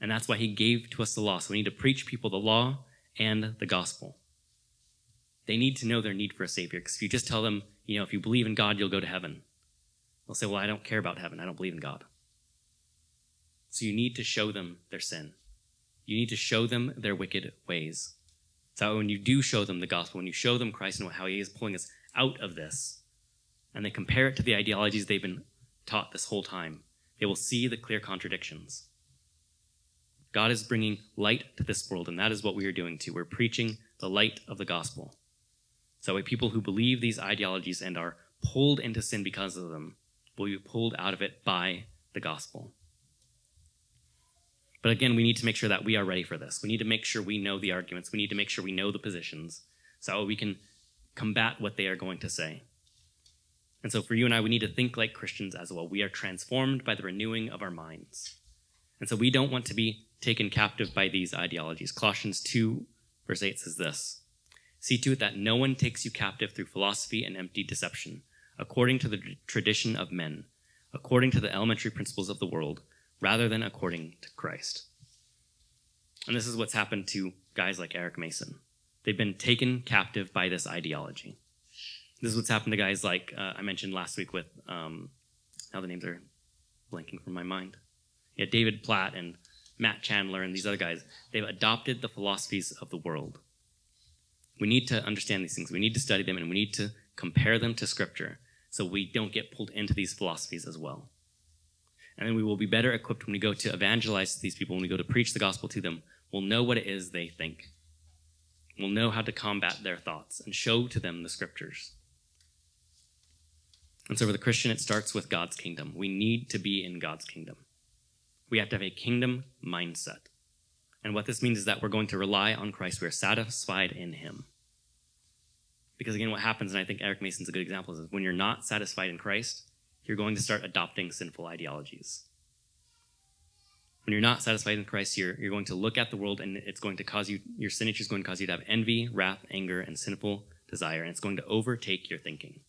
Speaker 2: And that's why He gave to us the law. So we need to preach people the law and the gospel they need to know their need for a Savior. Because if you just tell them, you know, if you believe in God, you'll go to heaven, they'll say, well, I don't care about heaven. I don't believe in God. So you need to show them their sin. You need to show them their wicked ways. So when you do show them the gospel, when you show them Christ and how he is pulling us out of this, and they compare it to the ideologies they've been taught this whole time, they will see the clear contradictions. God is bringing light to this world, and that is what we are doing too. We're preaching the light of the gospel. So people who believe these ideologies and are pulled into sin because of them will be pulled out of it by the gospel. But again, we need to make sure that we are ready for this. We need to make sure we know the arguments. We need to make sure we know the positions so we can combat what they are going to say. And so for you and I, we need to think like Christians as well. We are transformed by the renewing of our minds. And so we don't want to be taken captive by these ideologies. Colossians 2, verse 8 says this See to it that no one takes you captive through philosophy and empty deception, according to the tradition of men, according to the elementary principles of the world, rather than according to Christ. And this is what's happened to guys like Eric Mason. They've been taken captive by this ideology. This is what's happened to guys like uh, I mentioned last week with, um, now the names are blanking from my mind. Yeah, David Platt and Matt Chandler and these other guys. They've adopted the philosophies of the world we need to understand these things. We need to study them and we need to compare them to Scripture so we don't get pulled into these philosophies as well. And then we will be better equipped when we go to evangelize these people, when we go to preach the gospel to them. We'll know what it is they think. We'll know how to combat their thoughts and show to them the scriptures. And so for the Christian, it starts with God's kingdom. We need to be in God's kingdom. We have to have a kingdom mindset. And what this means is that we're going to rely on Christ. We're satisfied in Him. Because again, what happens, and I think Eric Mason's a good example, is when you're not satisfied in Christ, you're going to start adopting sinful ideologies. When you're not satisfied in Christ, you're, you're going to look at the world and it's going to cause you, your sin is going to cause you to have envy, wrath, anger, and sinful desire, and it's going to overtake your thinking.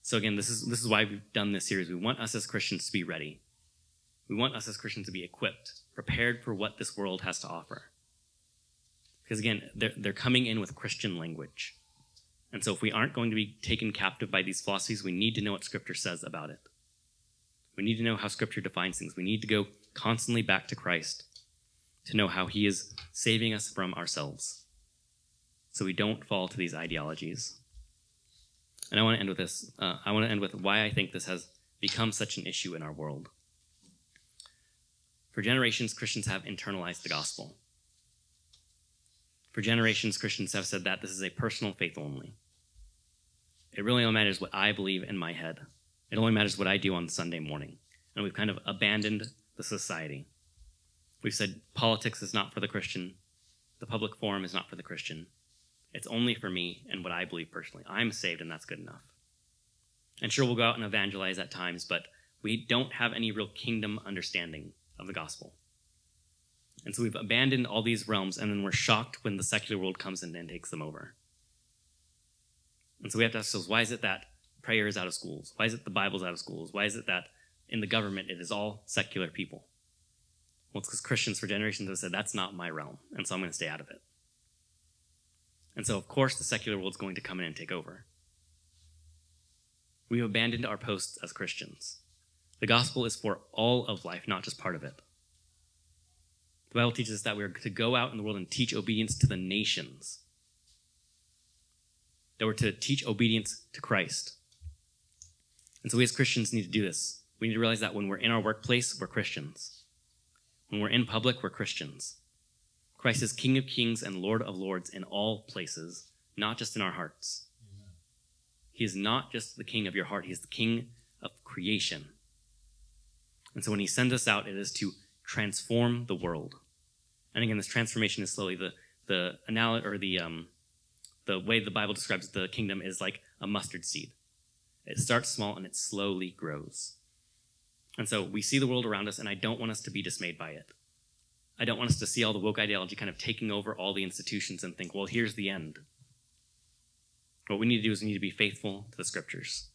Speaker 2: So again, this is, this is why we've done this series. We want us as Christians to be ready. We want us as Christians to be equipped, prepared for what this world has to offer. Because again, they're, they're coming in with Christian language. And so if we aren't going to be taken captive by these philosophies, we need to know what Scripture says about it. We need to know how Scripture defines things. We need to go constantly back to Christ to know how He is saving us from ourselves so we don't fall to these ideologies. And I want to end with this. Uh, I want to end with why I think this has become such an issue in our world. For generations, Christians have internalized the gospel. For generations, Christians have said that this is a personal faith only. It really only matters what I believe in my head. It only matters what I do on Sunday morning. And we've kind of abandoned the society. We've said politics is not for the Christian, the public forum is not for the Christian. It's only for me and what I believe personally. I'm saved, and that's good enough. And sure, we'll go out and evangelize at times, but we don't have any real kingdom understanding of the gospel. And so we've abandoned all these realms, and then we're shocked when the secular world comes in and takes them over. And so we have to ask ourselves why is it that prayer is out of schools? Why is it the Bible's out of schools? Why is it that in the government it is all secular people? Well, it's because Christians for generations have said, that's not my realm, and so I'm going to stay out of it. And so, of course, the secular world's going to come in and take over. We've abandoned our posts as Christians. The gospel is for all of life, not just part of it. The Bible teaches us that we are to go out in the world and teach obedience to the nations. That we're to teach obedience to Christ. And so we as Christians need to do this. We need to realize that when we're in our workplace, we're Christians. When we're in public, we're Christians. Christ is King of kings and Lord of lords in all places, not just in our hearts. Amen. He is not just the king of your heart, he is the king of creation. And so when he sends us out, it is to transform the world. And again, this transformation is slowly the the analogy or the um, the way the Bible describes the kingdom is like a mustard seed. It starts small and it slowly grows. And so we see the world around us, and I don't want us to be dismayed by it. I don't want us to see all the woke ideology kind of taking over all the institutions and think, well, here's the end. What we need to do is we need to be faithful to the scriptures.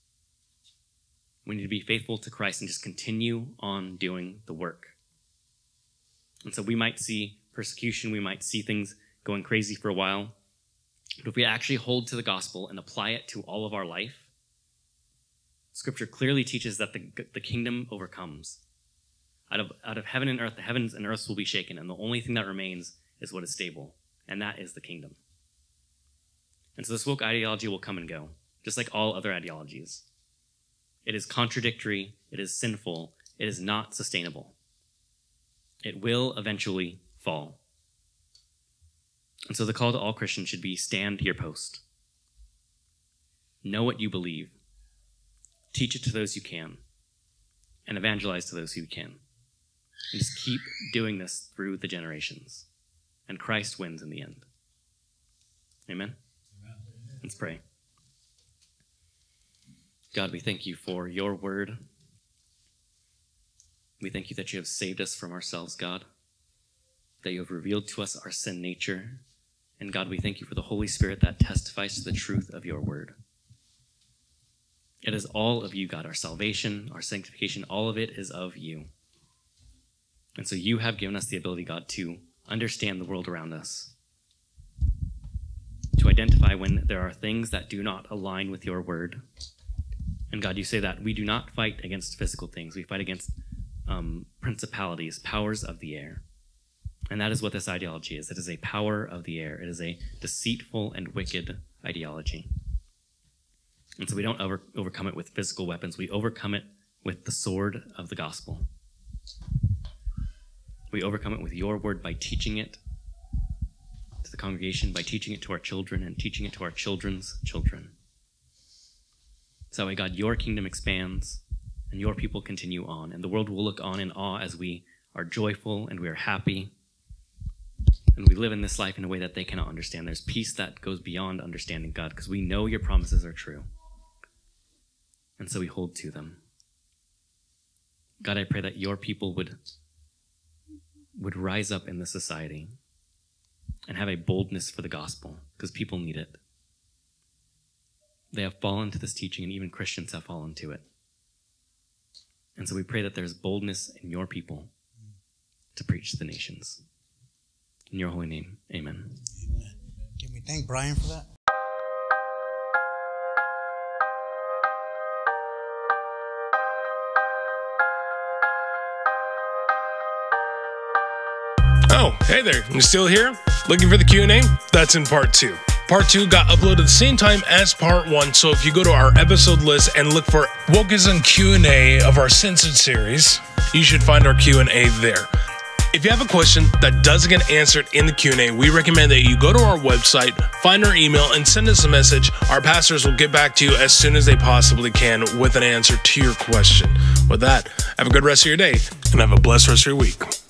Speaker 2: We need to be faithful to Christ and just continue on doing the work. And so we might see persecution, we might see things going crazy for a while. But if we actually hold to the gospel and apply it to all of our life, scripture clearly teaches that the, the kingdom overcomes. Out of, out of heaven and earth, the heavens and earths will be shaken, and the only thing that remains is what is stable, and that is the kingdom. And so this woke ideology will come and go, just like all other ideologies. It is contradictory, it is sinful, it is not sustainable. It will eventually fall. And so the call to all Christians should be stand your post. Know what you believe. Teach it to those you can. And evangelize to those who can. And just keep doing this through the generations. And Christ wins in the end. Amen? Amen. Let's pray. God, we thank you for your word. We thank you that you have saved us from ourselves, God, that you have revealed to us our sin nature. And God, we thank you for the Holy Spirit that testifies to the truth of your word. It is all of you, God. Our salvation, our sanctification, all of it is of you. And so you have given us the ability, God, to understand the world around us, to identify when there are things that do not align with your word. And God, you say that we do not fight against physical things, we fight against um, principalities, powers of the air. And that is what this ideology is. It is a power of the air. It is a deceitful and wicked ideology. And so we don't over, overcome it with physical weapons. We overcome it with the sword of the gospel. We overcome it with your word by teaching it to the congregation, by teaching it to our children, and teaching it to our children's children. So that way, God, your kingdom expands and your people continue on, and the world will look on in awe as we are joyful and we are happy and we live in this life in a way that they cannot understand. There's peace that goes beyond understanding God because we know your promises are true. And so we hold to them. God, I pray that your people would, would rise up in the society and have a boldness for the gospel because people need it. They have fallen to this teaching, and even Christians have fallen to it. And so we pray that there's boldness in your people to preach to the nations. In your holy name, amen.
Speaker 4: Amen. Can we thank Brian for that?
Speaker 1: Oh, hey there. You still here? Looking for the Q&A? That's in part 2. Part 2 got uploaded the same time as part 1, so if you go to our episode list and look for Wokeism Q&A of our censored series, you should find our Q&A there. If you have a question that doesn't get answered in the Q&A, we recommend that you go to our website, find our email and send us a message. Our pastors will get back to you as soon as they possibly can with an answer to your question. With that, have a good rest of your day and have a blessed rest of your week.